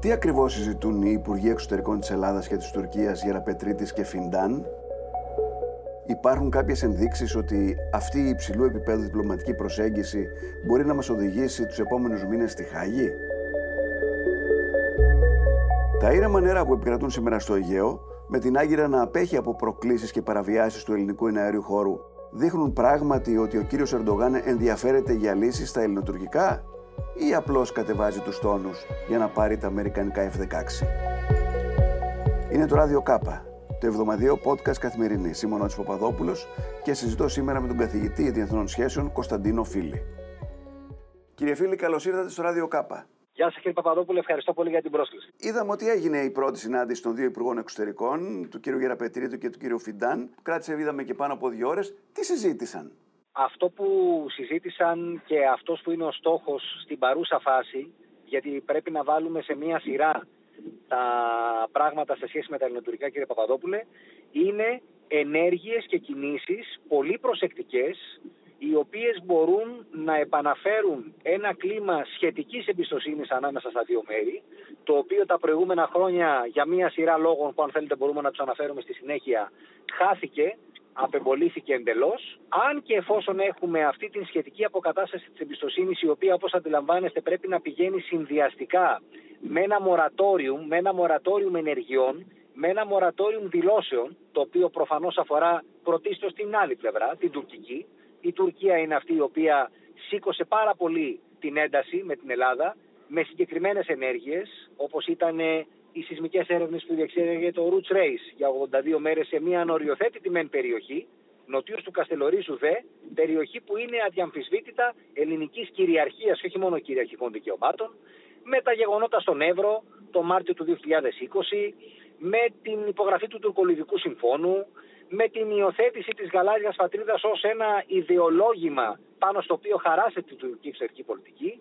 Τι ακριβώς συζητούν οι Υπουργοί Εξωτερικών της Ελλάδας και της Τουρκίας για Πετρίτη και Φιντάν, Υπάρχουν κάποιες ενδείξεις ότι αυτή η υψηλού επίπεδου διπλωματική προσέγγιση μπορεί να μας οδηγήσει τους επόμενους μήνες στη Χάγη; Τα ήρεμα νερά που επικρατούν σήμερα στο Αιγαίο, με την Άγκυρα να απέχει από προκλήσεις και παραβιάσεις του ελληνικού εναέριου χώρου, δείχνουν πράγματι ότι ο κύριος Ερντογάν ενδιαφέρεται για λύσεις στα ελληνοτουρκικά; Ή απλώς κατεβάζει τους τόνους για να πάρει τα αμερικανικά F-16. Είναι το ράδιο Κάπα, το εβδομαδιαίο podcast καθημερινή. Είμαι ο Νότης Παπαδόπουλος και συζητώ σήμερα με τον καθηγητή Διεθνών Σχέσεων Κωνσταντίνο Φίλη. Κύριε Φίλη, καλώς ήρθατε στο ράδιο Κάπα. Γεια σας κύριε Παπαδόπουλο, ευχαριστώ πολύ για την πρόσκληση. Είδαμε ότι έγινε η πρώτη συνάντηση των δύο Υπουργών Εξωτερικών, του κ. Γεραπετρίτου και του κ. Φιντάν. Κράτησε, είδαμε και πάνω από δύο ώρες. Τι συζήτησαν; Αυτό που συζήτησαν και αυτός που είναι ο στόχος στην παρούσα φάση, γιατί πρέπει να βάλουμε σε μία σειρά τα πράγματα σε σχέση με τα ελληνοτουρκικά, κύριε Παπαδόπουλε, είναι ενέργειες και κινήσεις πολύ προσεκτικές οι οποίες μπορούν να επαναφέρουν ένα κλίμα σχετικής εμπιστοσύνης ανάμεσα στα δύο μέρη, το οποίο τα προηγούμενα χρόνια για μία σειρά λόγων που αν θέλετε μπορούμε να τους αναφέρουμε στη συνέχεια, χάθηκε, απεμπολήθηκε εντελώς. Αν και εφόσον έχουμε αυτή την σχετική αποκατάσταση της εμπιστοσύνης, η οποία όπως αντιλαμβάνεστε πρέπει να πηγαίνει συνδυαστικά με ένα μορατόριου, με ένα μορατόριου ενεργειών, με ένα μορατόριου δηλώσεων, το οποίο προφανώς αφορά πρωτίστως την άλλη πλευρά, την τουρκική, η Τουρκία είναι αυτή η οποία σήκωσε πάρα πολύ την ένταση με την Ελλάδα με συγκεκριμένες ενέργειες όπως ήταν οι σεισμικές έρευνες που διεξέγεται το Roots Race για 82 μέρες σε μια ανοριοθέτητη μεν περιοχή νοτίως του Καστελορίσου δε, περιοχή που είναι αδιαμφισβήτητα ελληνικής κυριαρχίας και όχι μόνο κυριαρχικών δικαιωμάτων, με τα γεγονότα στον Εύρο το Μάρτιο του 2020, με την υπογραφή του Τουρκολιδικού Συμφώνου, με την υιοθέτηση της γαλάζιας πατρίδας ως ένα ιδεολόγημα πάνω στο οποίο χαράσεται την τουρκική εξωτερική πολιτική,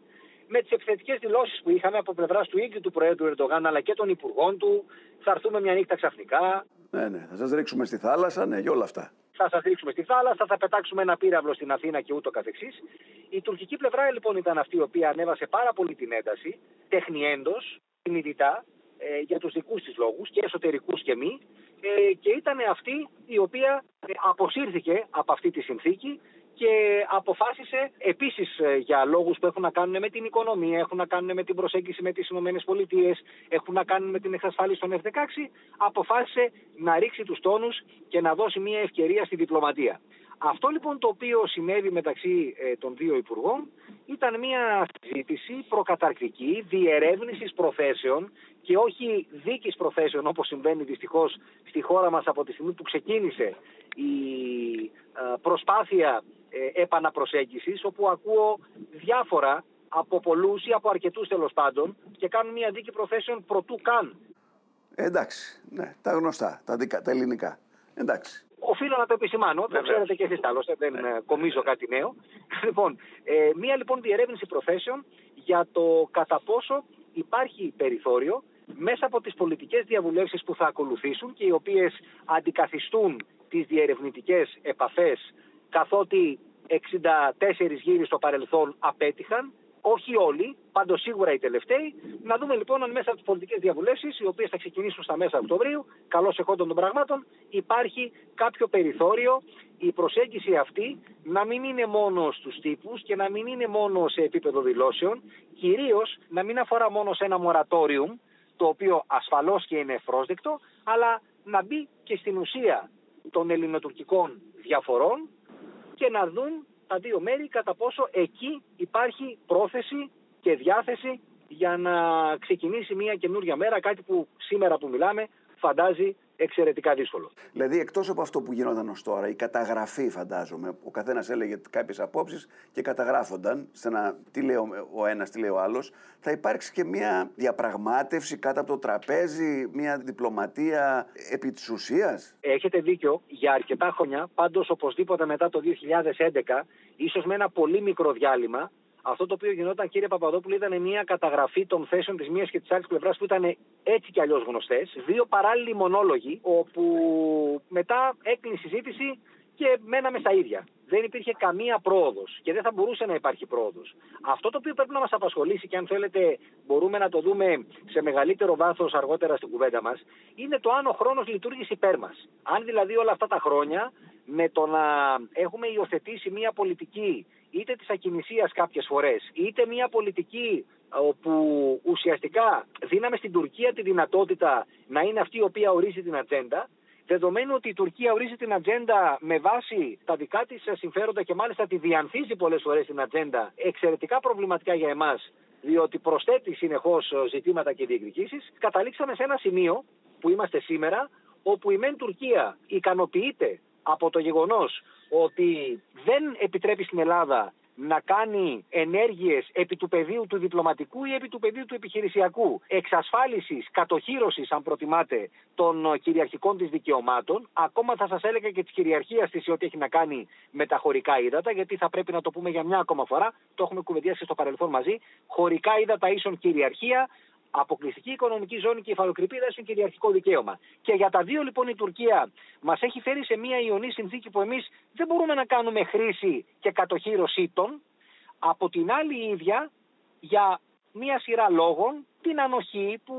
με τις επιθετικές δηλώσεις που είχαμε από πλευράς του ίδιου του Προέδρου Ερντογάν αλλά και των υπουργών του, θα έρθουμε μια νύχτα ξαφνικά. Ναι, ναι, θα σας ρίξουμε στη θάλασσα, ναι, και όλα αυτά. Θα σας ρίξουμε στη θάλασσα, θα πετάξουμε ένα πύραυλο στην Αθήνα και ούτω καθεξής. Η τουρκική πλευρά λοιπόν ήταν αυτή η οποία ανέβασε πάρα πολύ την ένταση, τεχνιέντος, συνειδητά, ε, για τους δικούς της λόγους και εσωτερικούς και μη ε, και ήταν αυτή η οποία ε, αποσύρθηκε από αυτή τη συνθήκη και αποφάσισε επίσης ε, για λόγους που έχουν να κάνουν με την οικονομία, έχουν να κάνουν με την προσέγγιση με τις ΗΠΑ, έχουν να κάνουν με την εξασφάλιση των F-16, αποφάσισε να ρίξει τους τόνους και να δώσει μια ευκαιρία στη διπλωματία. Αυτό λοιπόν το οποίο συνέβη μεταξύ ε, των δύο υπουργών ήταν μια συζήτηση προκαταρκτική διερεύνησης προθέσεων και όχι δίκης προθέσεων όπως συμβαίνει δυστυχώς στη χώρα μας από τη στιγμή που ξεκίνησε η ε, προσπάθεια ε, επαναπροσέγγισης όπου ακούω διάφορα από πολλούς ή από αρκετούς τέλος πάντων και κάνουν μια δίκη προθέσεων προτού καν. εντάξει, ναι, τα γνωστά, τα, τα ελληνικά. Εντάξει. Οφείλω να το επισημάνω, το ξέρετε και εσείς άλλωστε, δεν ναι. Ε, κομίζω κάτι νέο. Λοιπόν, ε, μία λοιπόν διερεύνηση προθέσεων για το κατά πόσο υπάρχει περιθώριο μέσα από τις πολιτικές διαβουλεύσεις που θα ακολουθήσουν και οι οποίες αντικαθιστούν τις διερευνητικές επαφές καθότι 64 γύρι στο παρελθόν απέτυχαν όχι όλοι, πάντως σίγουρα οι τελευταίοι. Να δούμε λοιπόν αν μέσα από τις πολιτικές διαβουλεύσεις, οι οποίες θα ξεκινήσουν στα μέσα Οκτωβρίου, καλώς εχόντων των πραγμάτων, υπάρχει κάποιο περιθώριο η προσέγγιση αυτή να μην είναι μόνο στους τύπους και να μην είναι μόνο σε επίπεδο δηλώσεων, κυρίως να μην αφορά μόνο σε ένα μορατόριουμ, το οποίο ασφαλώς και είναι ευπρόσδεκτο, αλλά να μπει και στην ουσία των ελληνοτουρκικών διαφορών και να δουν τα δύο μέρη κατά πόσο εκεί υπάρχει πρόθεση και διάθεση για να ξεκινήσει μια καινούργια μέρα, κάτι που σήμερα που μιλάμε φαντάζει εξαιρετικά δύσκολο. Δηλαδή, εκτός από αυτό που γινόταν ως τώρα, η καταγραφή, φαντάζομαι, ο καθένας έλεγε κάποιες απόψεις και καταγράφονταν σε ένα τι λέει ο ένας, τι λέει ο άλλος, θα υπάρξει και μια διαπραγμάτευση κάτω από το τραπέζι, μια διπλωματία επί της ουσίας; Έχετε δίκιο για αρκετά χρόνια. Πάντως, οπωσδήποτε μετά το 2011, ίσως με ένα πολύ μικρό διάλειμμα, αυτό το οποίο γινόταν, κύριε Παπαδόπουλο, ήταν μια καταγραφή των θέσεων της μίας και της άλλης πλευράς που ήταν έτσι κι αλλιώς γνωστές. Δύο παράλληλοι μονόλογοι, όπου μετά έκλεινε η συζήτηση και μέναμε στα ίδια. Δεν υπήρχε καμία πρόοδος και δεν θα μπορούσε να υπάρχει πρόοδος. Αυτό το οποίο πρέπει να μας απασχολήσει και αν θέλετε μπορούμε να το δούμε σε μεγαλύτερο βάθος αργότερα στην κουβέντα μας, είναι το αν ο χρόνος λειτουργήσε υπέρ μας. Αν δηλαδή όλα αυτά τα χρόνια με το να έχουμε υιοθετήσει μια πολιτική είτε της ακινησίας κάποιες φορές, είτε μια πολιτική όπου ουσιαστικά δίναμε στην Τουρκία τη δυνατότητα να είναι αυτή η οποία ορίζει την ατζέντα, δεδομένου ότι η Τουρκία ορίζει την ατζέντα με βάση τα δικά της συμφέροντα και μάλιστα τη διανθίζει πολλές φορές την ατζέντα, εξαιρετικά προβληματικά για εμάς, διότι προσθέτει συνεχώς ζητήματα και διεκδικήσεις, καταλήξαμε σε ένα σημείο που είμαστε σήμερα, όπου η ΜΕΝ Τουρκία ικανοποιείται από το γεγονός ότι δεν επιτρέπει στην Ελλάδα να κάνει ενέργειες επί του πεδίου του διπλωματικού ή επί του πεδίου του επιχειρησιακού εξασφάλισης, κατοχύρωσης αν προτιμάτε των κυριαρχικών της δικαιωμάτων ακόμα θα σας έλεγα και της κυριαρχίας της ό,τι έχει να κάνει με τα χωρικά ύδατα γιατί θα πρέπει να το πούμε για μια ακόμα φορά το έχουμε κουβεντιάσει στο παρελθόν μαζί χωρικά ύδατα ίσον κυριαρχία αποκλειστική οικονομική ζώνη και υφαλοκρηπίδα έχουν κυριαρχικό δικαίωμα. Και για τα δύο λοιπόν η Τουρκία μας έχει φέρει σε μια ιονή συνθήκη που εμείς δεν μπορούμε να κάνουμε χρήση και κατοχήρωσή των. Από την άλλη η ίδια για μία σειρά λόγων την ανοχή που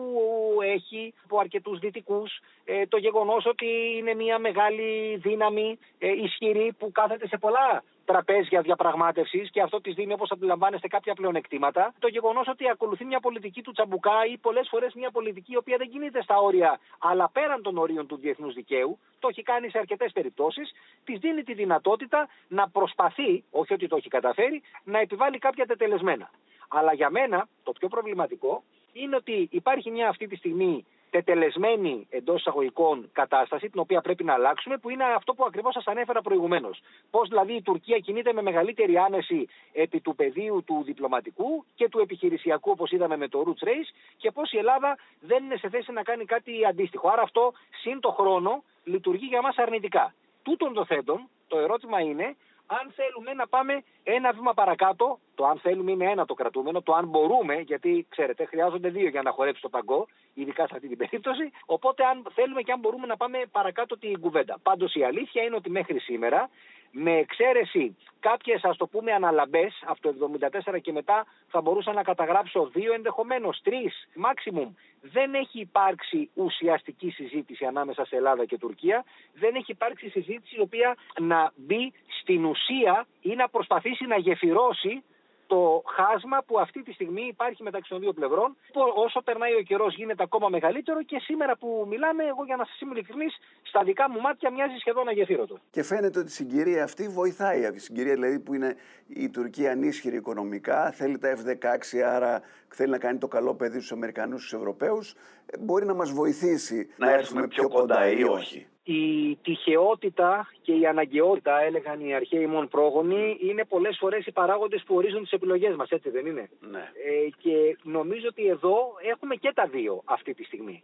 έχει από αρκετούς δυτικούς, ε, το γεγονός ότι είναι μια μεγάλη δύναμη ε, ισχυρή που κάθεται σε πολλά τραπέζια διαπραγμάτευσης και αυτό της δίνει, όπως αντιλαμβάνεστε, κάποια πλεονεκτήματα. Το γεγονός ότι ακολουθεί μια πολιτική του τσαμπουκά ή πολλές φορές μια πολιτική η οποία δεν κινείται στα όρια αλλά πέραν των ορίων του διεθνούς δικαίου, το έχει κάνει σε αρκετές περιπτώσεις, της δίνει τη δυνατότητα να προσπαθεί, όχι ότι το έχει καταφέρει, να επιβάλλει κάποια τετελεσμένα. Αλλά για μένα το πιο προβληματικό είναι ότι υπάρχει μια αυτή τη στιγμή τετελεσμένη εντός εισαγωγικών κατάσταση, την οποία πρέπει να αλλάξουμε, που είναι αυτό που ακριβώς σας ανέφερα προηγουμένως. Πώς δηλαδή η Τουρκία κινείται με μεγαλύτερη άνεση επί του πεδίου του διπλωματικού και του επιχειρησιακού, όπως είδαμε με το Roots Race, και πώς η Ελλάδα δεν είναι σε θέση να κάνει κάτι αντίστοιχο. Άρα αυτό, συν το χρόνο, λειτουργεί για μας αρνητικά. Τούτων το θέτων, το ερώτημα είναι αν θέλουμε να πάμε ένα βήμα παρακάτω, το αν θέλουμε είναι ένα το κρατούμενο, το αν μπορούμε, γιατί ξέρετε, χρειάζονται δύο για να χορέψει το παγκό, ειδικά σε αυτή την περίπτωση. Οπότε, αν θέλουμε και αν μπορούμε να πάμε παρακάτω την κουβέντα. Πάντως, η αλήθεια είναι ότι μέχρι σήμερα με εξαίρεση κάποιες ας το πούμε αναλαμπές από το 1974 και μετά θα μπορούσα να καταγράψω δύο ενδεχομένως, τρεις maximum. Δεν έχει υπάρξει ουσιαστική συζήτηση ανάμεσα σε Ελλάδα και Τουρκία. Δεν έχει υπάρξει συζήτηση η οποία να μπει στην ουσία ή να προσπαθήσει να γεφυρώσει το χάσμα που αυτή τη στιγμή υπάρχει μεταξύ των δύο πλευρών. Όσο περνάει ο καιρός γίνεται ακόμα μεγαλύτερο και σήμερα που μιλάμε, εγώ για να σας είμαι ειλικρινής, στα δικά μου μάτια μοιάζει σχεδόν αγεφύρωτο. Και φαίνεται ότι η συγκυρία αυτή βοηθάει. Η συγκυρία δηλαδή που είναι η Τουρκία ανίσχυρη οικονομικά, θέλει τα F-16, άρα θέλει να κάνει το καλό παιδί στους Αμερικανούς, στους Ευρωπαίους, ε, μπορεί να μας βοηθήσει να, να έρθουμε πιο κοντά ή όχι η τυχεότητα και η αναγκαιότητα, έλεγαν οι αρχαίοι μόνο πρόγονοι, είναι πολλές φορές οι παράγοντες που ορίζουν τις επιλογές μας, έτσι δεν είναι; Ναι. Ε, και νομίζω ότι εδώ έχουμε και τα δύο αυτή τη στιγμή.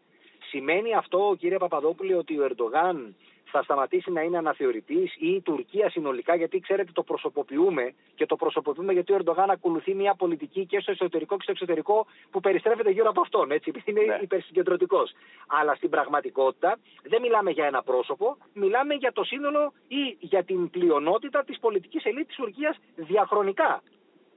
Σημαίνει αυτό, κύριε Παπαδόπουλε, ότι ο Ερντογάν θα σταματήσει να είναι αναθεωρητής ή η Τουρκία συνολικά, γιατί ξέρετε το προσωποποιούμε και το προσωποποιούμε γιατί ο Ερντογάν ακολουθεί μια πολιτική και στο εσωτερικό και στο εξωτερικό που περιστρέφεται γύρω από αυτόν, έτσι, επειδή είναι ναι. υπερσυγκεντρωτικός. Αλλά στην πραγματικότητα δεν μιλάμε για ένα πρόσωπο, μιλάμε για το σύνολο ή για την πλειονότητα της πολιτικής ελίτ της Τουρκίας διαχρονικά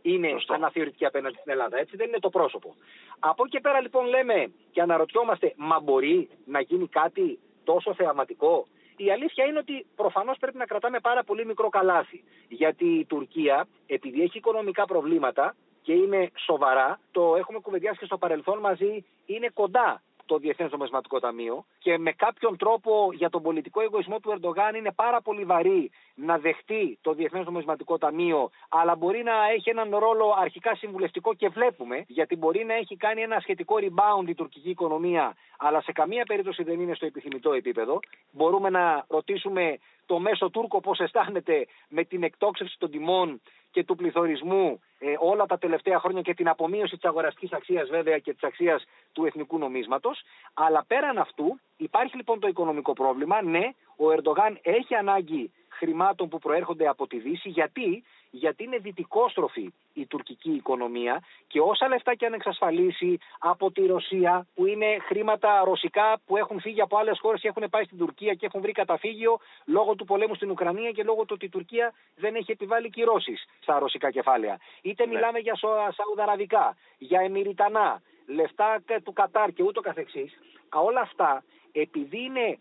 είναι Σωστό. αναθεωρητική απέναντι στην Ελλάδα. Έτσι δεν είναι το πρόσωπο. Από εκεί πέρα λοιπόν λέμε και αναρωτιόμαστε, μα μπορεί να γίνει κάτι τόσο θεαματικό η αλήθεια είναι ότι προφανώς πρέπει να κρατάμε πάρα πολύ μικρό καλάθι. Γιατί η Τουρκία, επειδή έχει οικονομικά προβλήματα και είναι σοβαρά, το έχουμε κουβεντιάσει και στο παρελθόν μαζί, είναι κοντά το Διεθνές Νομισματικό Ταμείο και με κάποιον τρόπο για τον πολιτικό εγωισμό του Ερντογάν είναι πάρα πολύ βαρύ να δεχτεί το Διεθνές Νομισματικό Ταμείο, αλλά μπορεί να έχει έναν ρόλο αρχικά συμβουλευτικό και βλέπουμε, γιατί μπορεί να έχει κάνει ένα σχετικό rebound η τουρκική οικονομία, αλλά σε καμία περίπτωση δεν είναι στο επιθυμητό επίπεδο. Μπορούμε να ρωτήσουμε το μέσο Τούρκο πώς αισθάνεται με την εκτόξευση των τιμών και του πληθωρισμού ε, όλα τα τελευταία χρόνια και την απομείωση της αγοραστικής αξίας βέβαια και της αξίας του εθνικού νομίσματος. Αλλά πέραν αυτού υπάρχει λοιπόν το οικονομικό πρόβλημα. Ναι, ο Ερντογάν έχει ανάγκη χρημάτων που προέρχονται από τη Δύση. Γιατί, Γιατί είναι δυτικόστροφη η τουρκική οικονομία και όσα λεφτά και αν εξασφαλίσει από τη Ρωσία, που είναι χρήματα ρωσικά που έχουν φύγει από άλλες χώρες και έχουν πάει στην Τουρκία και έχουν βρει καταφύγιο λόγω του πολέμου στην Ουκρανία και λόγω του ότι η Τουρκία δεν έχει επιβάλει κυρώσεις στα ρωσικά κεφάλαια. Είτε ναι. μιλάμε για Σαουδαραβικά, για Εμμυριτανά, λεφτά του Κατάρ και ούτω καθεξής. Όλα αυτά επειδή είναι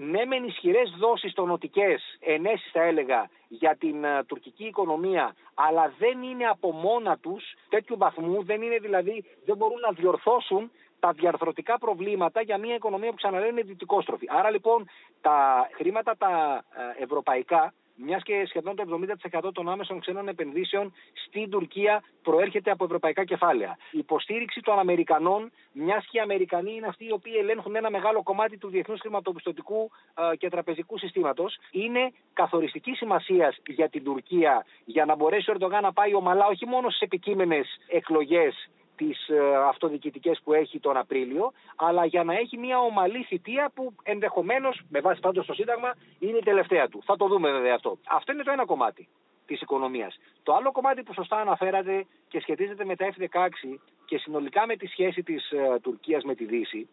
ναι μεν ισχυρές δόσεις τονοτικές, ενέσεις θα έλεγα, για την uh, τουρκική οικονομία, αλλά δεν είναι από μόνα τους τέτοιου βαθμού, δεν είναι δηλαδή, δεν μπορούν να διορθώσουν τα διαρθρωτικά προβλήματα για μια οικονομία που ξαναλέω είναι δυτικόστροφη. Άρα λοιπόν τα χρήματα τα ε, ευρωπαϊκά μιας και σχεδόν το 70% των άμεσων ξένων επενδύσεων στην Τουρκία προέρχεται από ευρωπαϊκά κεφάλαια. Η υποστήριξη των Αμερικανών, μιας και οι Αμερικανοί είναι αυτοί οι οποίοι ελέγχουν ένα μεγάλο κομμάτι του διεθνούς χρηματοπιστωτικού ε, και τραπεζικού συστήματος, είναι καθοριστική σημασία για την Τουρκία για να μπορέσει ο Ερντογάν να πάει ομαλά όχι μόνο στις επικείμενες εκλογές τις ε, αυτοδιοικητικές που έχει τον Απρίλιο, αλλά για να έχει μια ομαλή θητεία που ενδεχομένως, με βάση πάντως το Σύνταγμα, είναι η τελευταία του. Θα το δούμε βέβαια αυτό. Αυτό είναι το ένα κομμάτι της οικονομίας. Το άλλο κομμάτι που σωστά αναφέρατε και σχετίζεται με τα F-16 και συνολικά με τη σχέση της uh, Τουρκίας με τη Δύση,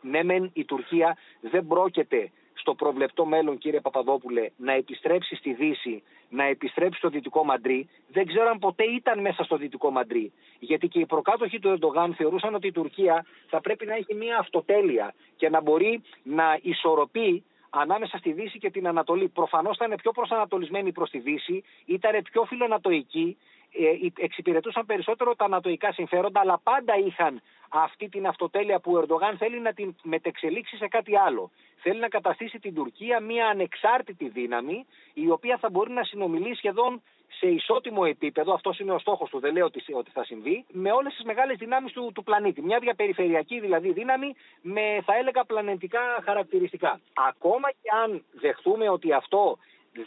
ναι μεν η Τουρκία δεν πρόκειται στο προβλεπτό μέλλον, κύριε Παπαδόπουλε, να επιστρέψει στη Δύση, να επιστρέψει στο Δυτικό Μαντρί. Δεν ξέρω αν ποτέ ήταν μέσα στο Δυτικό Μαντρί. Γιατί και οι προκάτοχοι του Ερντογάν θεωρούσαν ότι η Τουρκία θα πρέπει να έχει μια αυτοτέλεια και να μπορεί να ισορροπεί ανάμεσα στη Δύση και την Ανατολή. Προφανώς ήταν πιο προσανατολισμένη προς τη Δύση, ήταν πιο φιλονατοική, ε, εξυπηρετούσαν περισσότερο τα ανατοϊκά συμφέροντα, αλλά πάντα είχαν αυτή την αυτοτέλεια που ο Ερντογάν θέλει να την μετεξελίξει σε κάτι άλλο. Θέλει να καταστήσει την Τουρκία μια ανεξάρτητη δύναμη, η οποία θα μπορεί να συνομιλεί σχεδόν σε ισότιμο επίπεδο, αυτός είναι ο στόχος του, δεν λέω ότι, θα συμβεί, με όλες τις μεγάλες δυνάμεις του, του πλανήτη. Μια διαπεριφερειακή δηλαδή δύναμη με θα έλεγα πλανητικά χαρακτηριστικά. Ακόμα και αν δεχθούμε ότι αυτό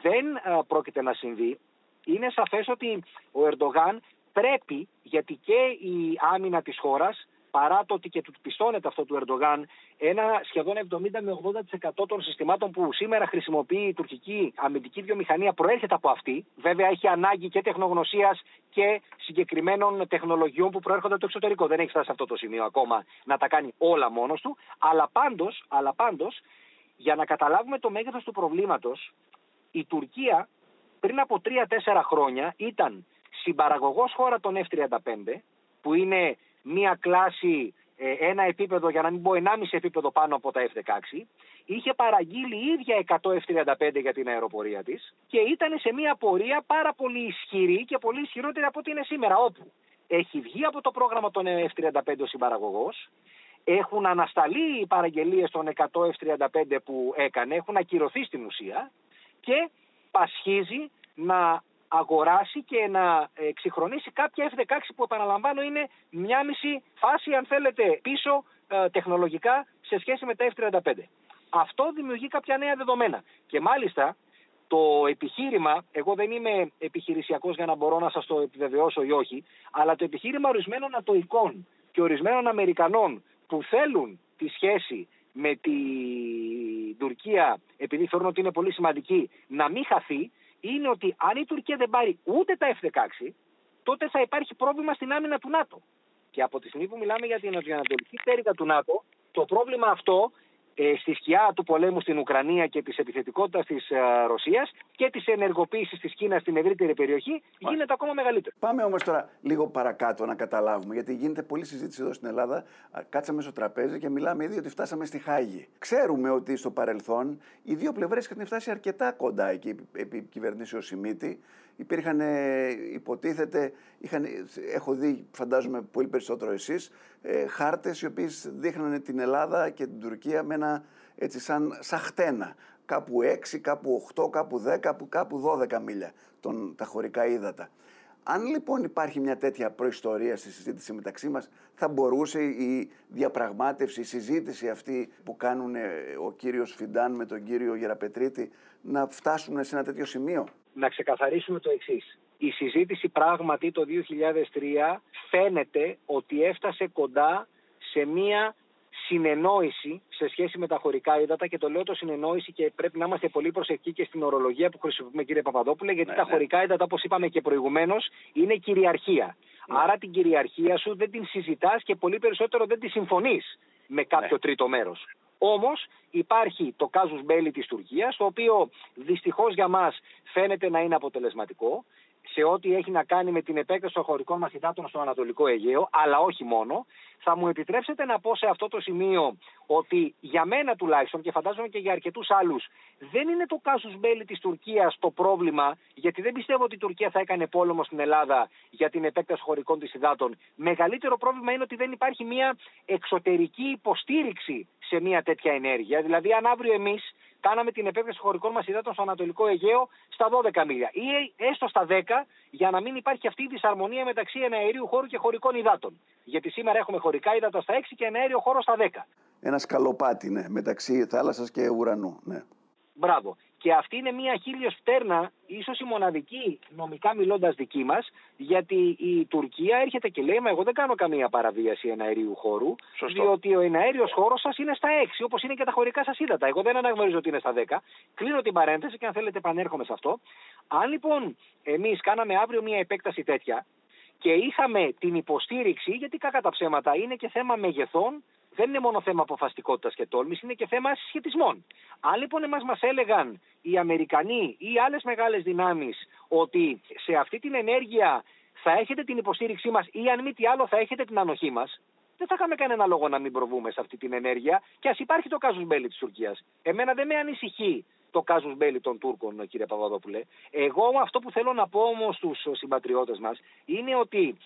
δεν πρόκειται να συμβεί, είναι σαφές ότι ο Ερντογάν πρέπει, γιατί και η άμυνα της χώρας, παρά το ότι και του πιστώνεται αυτό του Ερντογάν, ένα σχεδόν 70 με 80% των συστημάτων που σήμερα χρησιμοποιεί η τουρκική αμυντική βιομηχανία προέρχεται από αυτή. Βέβαια έχει ανάγκη και τεχνογνωσίας και συγκεκριμένων τεχνολογιών που προέρχονται από το εξωτερικό. Δεν έχει φτάσει σε αυτό το σημείο ακόμα να τα κάνει όλα μόνος του. Αλλά πάντως, αλλά πάντως, για να καταλάβουμε το μέγεθος του προβλήματος, η Τουρκία πριν από 3-4 χρόνια ήταν συμπαραγωγός χώρα των F-35 που είναι μία κλάση, ε, ένα επίπεδο για να μην πω 1,5 επίπεδο πάνω από τα F-16 είχε παραγγείλει η ίδια 100 F-35 για την αεροπορία της και ήταν σε μία πορεία πάρα πολύ ισχυρή και πολύ ισχυρότερη από ό,τι είναι σήμερα όπου έχει βγει από το πρόγραμμα των F-35 ο συμπαραγωγός έχουν ανασταλεί οι παραγγελίες των 100 F-35 που έκανε, έχουν ακυρωθεί στην ουσία και πασχίζει να αγοράσει και να εξυγχρονίσει κάποια F-16 που επαναλαμβάνω είναι μια μισή φάση αν θέλετε πίσω ε, τεχνολογικά σε σχέση με τα F-35. Αυτό δημιουργεί κάποια νέα δεδομένα και μάλιστα το επιχείρημα, εγώ δεν είμαι επιχειρησιακός για να μπορώ να σας το επιβεβαιώσω ή όχι, αλλά το επιχείρημα ορισμένων ατοικών και ορισμένων Αμερικανών που θέλουν τη σχέση με την Τουρκία, επειδή θεωρούν ότι είναι πολύ σημαντική, να μην χαθεί, είναι ότι αν η Τουρκία δεν πάρει ούτε τα F-16, τότε θα υπάρχει πρόβλημα στην άμυνα του ΝΑΤΟ. Και από τη στιγμή που μιλάμε για την ανατολική πτέρυγα του ΝΑΤΟ, το πρόβλημα αυτό ε, στη σκιά του πολέμου στην Ουκρανία και της επιθετικότητας της ε, Ρωσίας και της ενεργοποίησης της Κίνας στην ευρύτερη περιοχή γίνεται ακόμα μεγαλύτερο. Πάμε όμως τώρα λίγο παρακάτω να καταλάβουμε, γιατί γίνεται πολλή συζήτηση εδώ στην Ελλάδα. Κάτσαμε στο τραπέζι και μιλάμε ήδη ότι φτάσαμε στη Χάγη. Ξέρουμε ότι στο παρελθόν οι δύο πλευρές είχαν φτάσει αρκετά κοντά εκεί επί κυβερνήσεως Σιμίτη υπήρχαν, υποτίθεται, είχαν, έχω δει φαντάζομαι πολύ περισσότερο εσείς, ε, χάρτες οι οποίες δείχνανε την Ελλάδα και την Τουρκία με ένα έτσι σαν, σαν χτένα. Κάπου 6, κάπου 8, κάπου 10, κάπου, κάπου 12 μίλια τον, τα χωρικά ύδατα. Αν λοιπόν υπάρχει μια τέτοια προϊστορία στη συζήτηση μεταξύ μας, θα μπορούσε η διαπραγμάτευση, η συζήτηση αυτή που κάνουν ε, ο κύριος Φιντάν με τον κύριο Γεραπετρίτη να φτάσουν σε ένα τέτοιο σημείο; Να ξεκαθαρίσουμε το εξής. Η συζήτηση πράγματι το 2003 φαίνεται ότι έφτασε κοντά σε μία συνεννόηση σε σχέση με τα χωρικά ύδατα και το λέω το συνεννόηση και πρέπει να είμαστε πολύ προσεκτικοί και στην ορολογία που χρησιμοποιούμε κύριε Παπαδόπουλε γιατί Ναι, τα ναι. χωρικά ύδατα όπως είπαμε και προηγουμένως είναι κυριαρχία. Άρα την κυριαρχία σου δεν την συζητάς και πολύ περισσότερο δεν τη συμφωνείς με κάποιο Ναι. τρίτο μέρος. Όμως υπάρχει το κάζους μπέλι της Τουρκίας το οποίο δυστυχώς για μας φαίνεται να είναι αποτελεσματικό σε ό,τι έχει να κάνει με την επέκταση των χωρικών μαθητάτων στο Ανατολικό Αιγαίο, αλλά όχι μόνο. Θα μου επιτρέψετε να πω σε αυτό το σημείο ότι για μένα τουλάχιστον και φαντάζομαι και για αρκετούς άλλους, δεν είναι το κάσου μπέλι της Τουρκίας το πρόβλημα, γιατί δεν πιστεύω ότι η Τουρκία θα έκανε πόλεμο στην Ελλάδα για την επέκταση χωρικών της υδάτων. Μεγαλύτερο πρόβλημα είναι ότι δεν υπάρχει μια εξωτερική υποστήριξη σε μια τέτοια ενέργεια. Δηλαδή, αν αύριο εμείς κάναμε την επέκταση χωρικών μας υδάτων στο Ανατολικό Αιγαίο στα 12 μίλια ή έστω στα 10 για να μην υπάρχει αυτή η δυσαρμονία μεταξύ εναερίου χώρου και χωρικών υδάτων. Γιατί σήμερα έχουμε χωρικά υδάτα στα 6 και εναέριο χώρο στα 10. Ένα σκαλοπάτι, ναι, μεταξύ θάλασσας και ουρανού. Ναι. Μπράβο. Και αυτή είναι μια χίλιος φτέρνα, ίσως η μοναδική νομικά μιλώντας δική μας, γιατί η Τουρκία έρχεται και λέει: Μα εγώ δεν κάνω καμία παραβίαση εναερίου χώρου, Σωστό. διότι ο εναέριος χώρος σας είναι στα 6, όπως είναι και τα χωρικά σας ύδατα. Εγώ δεν αναγνωρίζω ότι είναι στα 10. Κλείνω την παρένθεση και αν θέλετε επανέρχομαι σε αυτό. Αν λοιπόν εμείς κάναμε αύριο μια επέκταση τέτοια και είχαμε την υποστήριξη, γιατί κακά τα ψέματα είναι και θέμα μεγεθών, δεν είναι μόνο θέμα αποφαστικότητα και τόλμης, είναι και θέμα συσχετισμών. Αν λοιπόν εμάς μας έλεγαν οι Αμερικανοί ή άλλες μεγάλες δυνάμεις ότι σε αυτή την ενέργεια θα έχετε την υποστήριξή μας ή αν μη τι άλλο θα έχετε την ανοχή μας, δεν θα είχαμε κανένα λόγο να μην προβούμε σε αυτή την ενέργεια και ας υπάρχει το κάζους μπέλι της Τουρκίας. Εμένα δεν με ανησυχεί το κάζους μπέλι των Τούρκων, κύριε Παπαδόπουλε. Εγώ αυτό που θέλω να πω όμως στους συμπατριώτες μας είναι ότι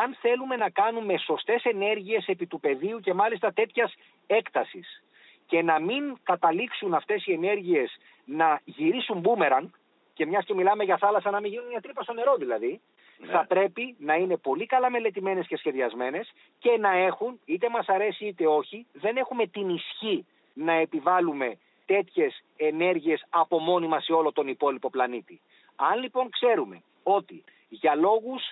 αν θέλουμε να κάνουμε σωστές ενέργειες επί του πεδίου και μάλιστα τέτοιας έκτασης και να μην καταλήξουν αυτές οι ενέργειες να γυρίσουν μπούμεραν, και μιας και μιλάμε για θάλασσα, να μην γίνουν μια τρύπα στο νερό δηλαδή, Ναι. θα πρέπει να είναι πολύ καλά μελετημένες και σχεδιασμένες και να έχουν, είτε μας αρέσει είτε όχι, δεν έχουμε την ισχύ να επιβάλλουμε τέτοιες ενέργειες από μόνοι μας σε όλο τον υπόλοιπο πλανήτη. Αν λοιπόν ξέρουμε ότι για λόγους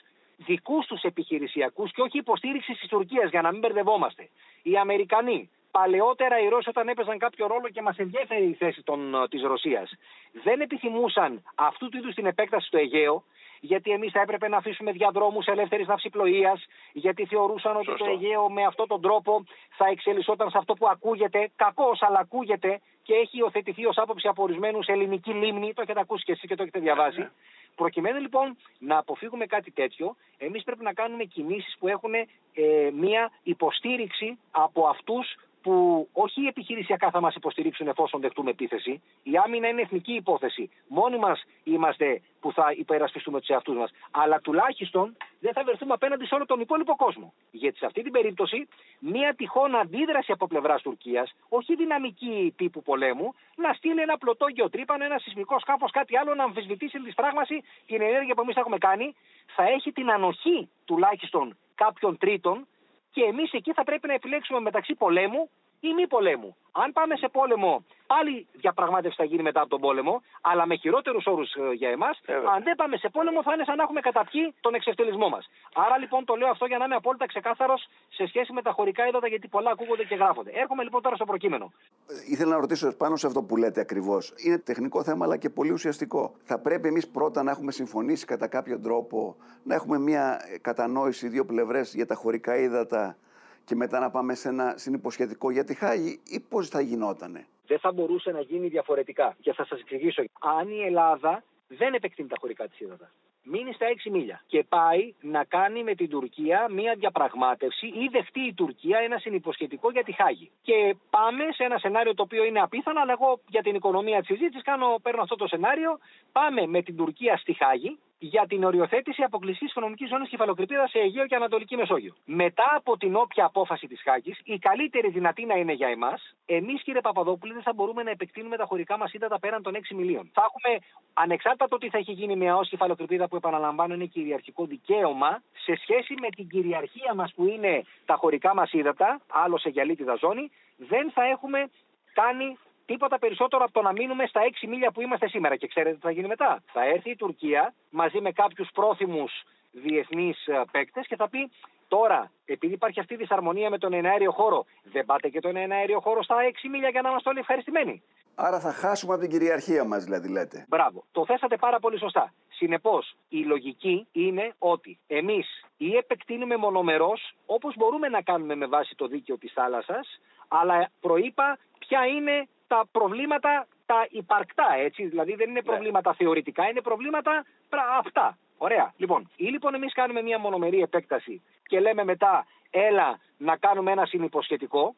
δικούς τους επιχειρησιακούς και όχι υποστήριξης της Τουρκίας για να μην μπερδευόμαστε, οι Αμερικανοί παλαιότερα οι Ρώσοι όταν έπαιζαν κάποιο ρόλο και μας ενδιέφερε η θέση των, ε, της Ρωσίας δεν επιθυμούσαν αυτού του είδους την επέκταση στο Αιγαίο γιατί εμείς θα έπρεπε να αφήσουμε διαδρόμους ελεύθερης ναυσιπλοείας γιατί θεωρούσαν ότι Σωστό. το Αιγαίο με αυτόν τον τρόπο θα εξελισσόταν σε αυτό που ακούγεται, κακός αλλά ακούγεται και έχει υιοθετηθεί ως άποψη από ορισμένους ελληνική λίμνη, το έχετε ακούσει και εσείς και το έχετε διαβάσει. Ναι. Προκειμένου λοιπόν να αποφύγουμε κάτι τέτοιο, εμείς πρέπει να κάνουμε κινήσεις που έχουν ε, μία υποστήριξη από αυτούς που όχι επιχειρησιακά θα μας υποστηρίξουν εφόσον δεχτούμε επίθεση. Η άμυνα είναι εθνική υπόθεση. Μόνοι μας είμαστε που θα υπερασπιστούμε τους εαυτούς μας. Αλλά τουλάχιστον δεν θα βρεθούμε απέναντι σε όλο τον υπόλοιπο κόσμο. Γιατί σε αυτή την περίπτωση μία τυχόν αντίδραση από πλευράς Τουρκίας, όχι δυναμική τύπου πολέμου, να στείλει ένα πλωτό γεωτρύπανο, ένα σεισμικό σκάφος, κάτι άλλο να αμφισβητήσει τη φράγμαση την ενέργεια που εμείς έχουμε κάνει, θα έχει την ανοχή τουλάχιστον κάποιων τρίτων και εμείς εκεί θα πρέπει να επιλέξουμε μεταξύ πολέμου ή μη πολέμου. Αν πάμε σε πόλεμο, πάλι διαπραγμάτευση θα γίνει μετά από τον πόλεμο, αλλά με χειρότερους όρους για εμάς. Βέβαια. Αν δεν πάμε σε πόλεμο, θα είναι σαν να έχουμε καταπιεί τον εξευτελισμό μας. Άρα λοιπόν το λέω αυτό για να είμαι απόλυτα ξεκάθαρος σε σχέση με τα χωρικά ύδατα, γιατί πολλά ακούγονται και γράφονται. Έρχομαι λοιπόν τώρα στο προκείμενο. Ήθελα να ρωτήσω πάνω σε αυτό που λέτε ακριβώς. Είναι τεχνικό θέμα, αλλά και πολύ ουσιαστικό. Θα πρέπει εμείς πρώτα να έχουμε συμφωνήσει κατά κάποιο τρόπο, να έχουμε μια ε, κατανόηση δύο πλευρές για τα χωρικά ύδατα και μετά να πάμε σε ένα συνυποσχετικό για τη Χάγη, ή πώς θα γινότανε; Δεν θα μπορούσε να γίνει διαφορετικά. Και θα σας εξηγήσω. Αν η Ελλάδα δεν επεκτείνει τα χωρικά της ύδατα, μείνει στα 6 μίλια και πάει να κάνει με την Τουρκία μία διαπραγμάτευση ή δεχτεί η Τουρκία ένα συνυποσχετικό για τη Χάγη. Και πάμε σε ένα σενάριο το οποίο είναι απίθανο, αλλά εγώ για την οικονομία της συζήτησης κάνω, παίρνω αυτό το σενάριο. Πάμε με την Τουρκία στη Χάγη για την οριοθέτηση αποκλειστικής οικονομικής ζώνης κεφαλοκρηπίδα σε Αιγαίο και Ανατολική Μεσόγειο. Μετά από την όποια απόφαση της Χάγης, η καλύτερη δυνατή να είναι για εμάς, εμείς κύριε Παπαδόπουλη δεν θα μπορούμε να επεκτείνουμε τα χωρικά μας ύδατα πέραν των 6 μιλίων. Θα έχουμε, ανεξάρτητα το τι θα έχει γίνει με ΑΟΣ κεφαλοκρηπίδα που επαναλαμβάνω είναι κυριαρχικό δικαίωμα, σε σχέση με την κυριαρχία μας που είναι τα χωρικά μας ύδατα, άλλο σε γυαλίτιδα ζώνη, δεν θα έχουμε κάνει τίποτα περισσότερο από το να μείνουμε στα 6 μίλια που είμαστε σήμερα. Και ξέρετε τι θα γίνει μετά. Θα έρθει η Τουρκία μαζί με κάποιους πρόθυμους διεθνείς παίκτες και θα πει Τώρα, επειδή υπάρχει αυτή η δυσαρμονία με τον εναέριο χώρο, δεν πάτε και τον εναέριο χώρο στα 6 μίλια για να είμαστε όλοι ευχαριστημένοι. Άρα θα χάσουμε από την κυριαρχία μας, δηλαδή, λέτε. Μπράβο. Το θέσατε πάρα πολύ σωστά. Συνεπώς, η λογική είναι ότι εμείς ή επεκτείνουμε μονομερός, όπως μπορούμε να κάνουμε με βάση το δίκαιο της θάλασσας, αλλά προείπα ποια είναι τα προβλήματα τα υπαρκτά, έτσι. Δηλαδή δεν είναι ναι. προβλήματα θεωρητικά, είναι προβλήματα αυτά. Ωραία. Λοιπόν, ή λοιπόν εμείς κάνουμε μια μονομερή επέκταση και λέμε μετά, έλα να κάνουμε ένα συνυποσχετικό,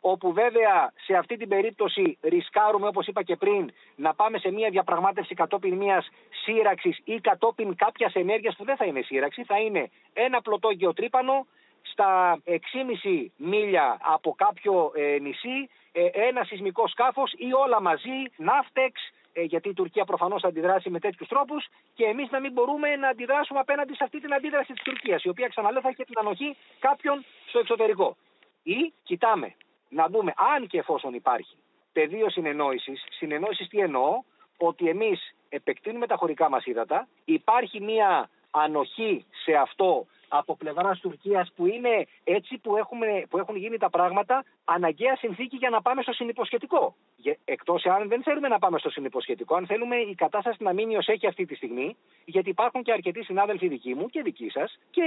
όπου βέβαια σε αυτή την περίπτωση ρισκάρουμε, όπως είπα και πριν, να πάμε σε μια διαπραγμάτευση κατόπιν μιας σύραξης ή κατόπιν κάποιας ενέργειας που δεν θα είναι σύραξη, θα είναι ένα πλωτό γεωτρύπανο στα 6,5 μίλια από κάποιο ε, νησί, ε, ένα σεισμικό σκάφος ή όλα μαζί, ναύτεξ, ε, γιατί η Τουρκία προφανώς θα αντιδράσει με τέτοιους τρόπους και εμείς να μην μπορούμε να αντιδράσουμε απέναντι σε αυτή την αντίδραση της Τουρκίας, η οποία ξαναλέω θα έχει την ανοχή κάποιων στο εξωτερικό. Ή κοιτάμε να δούμε αν και εφόσον υπάρχει πεδίο συνεννόησης, συνεννόησης τι εννοώ, ότι εμείς επεκτείνουμε τα χωρικά μας ύδατα, υπάρχει μια ανοχή σε αυτό από πλευράς Τουρκίας που είναι έτσι που, έχουμε, που έχουν γίνει τα πράγματα, αναγκαία συνθήκη για να πάμε στο συνυποσχετικό. Εκτός αν δεν θέλουμε να πάμε στο συνυποσχετικό, αν θέλουμε η κατάσταση να μείνει ως έχει αυτή τη στιγμή, γιατί υπάρχουν και αρκετοί συνάδελφοι δικοί μου και δικοί σας και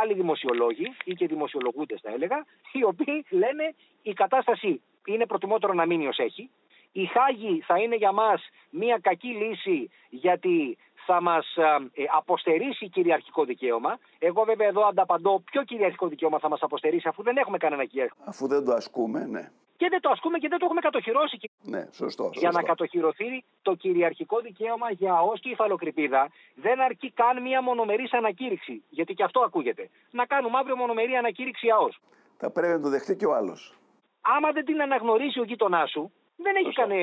άλλοι δημοσιολόγοι ή και δημοσιολογούντες, θα έλεγα, οι οποίοι λένε η κατάσταση είναι προτιμότερο να μείνει ως έχει. Η Χάγη θα είναι για μας μια κακή λύση γιατί θα μας ε, αποστερήσει κυριαρχικό δικαίωμα. Εγώ βέβαια εδώ ανταπαντώ ποιο κυριαρχικό δικαίωμα θα μας αποστερήσει αφού δεν έχουμε κανένα κυριαρχικό. Αφού δεν το ασκούμε, ναι. Και δεν το ασκούμε και δεν το έχουμε κατοχυρώσει. Ναι, σωστό. σωστό. Για να κατοχυρωθεί το κυριαρχικό δικαίωμα για ως και υφαλοκρηπίδα δεν αρκεί καν μια μονομερής ανακήρυξη. Γιατί και αυτό ακούγεται. Να κάνουμε αύριο μονομερή ανακήρυξη ΑΟΣ. Θα πρέπει να το δεχτεί και ο άλλος. Άμα δεν την αναγνωρίσει ο γείτονάς σου, δεν έχει κανε,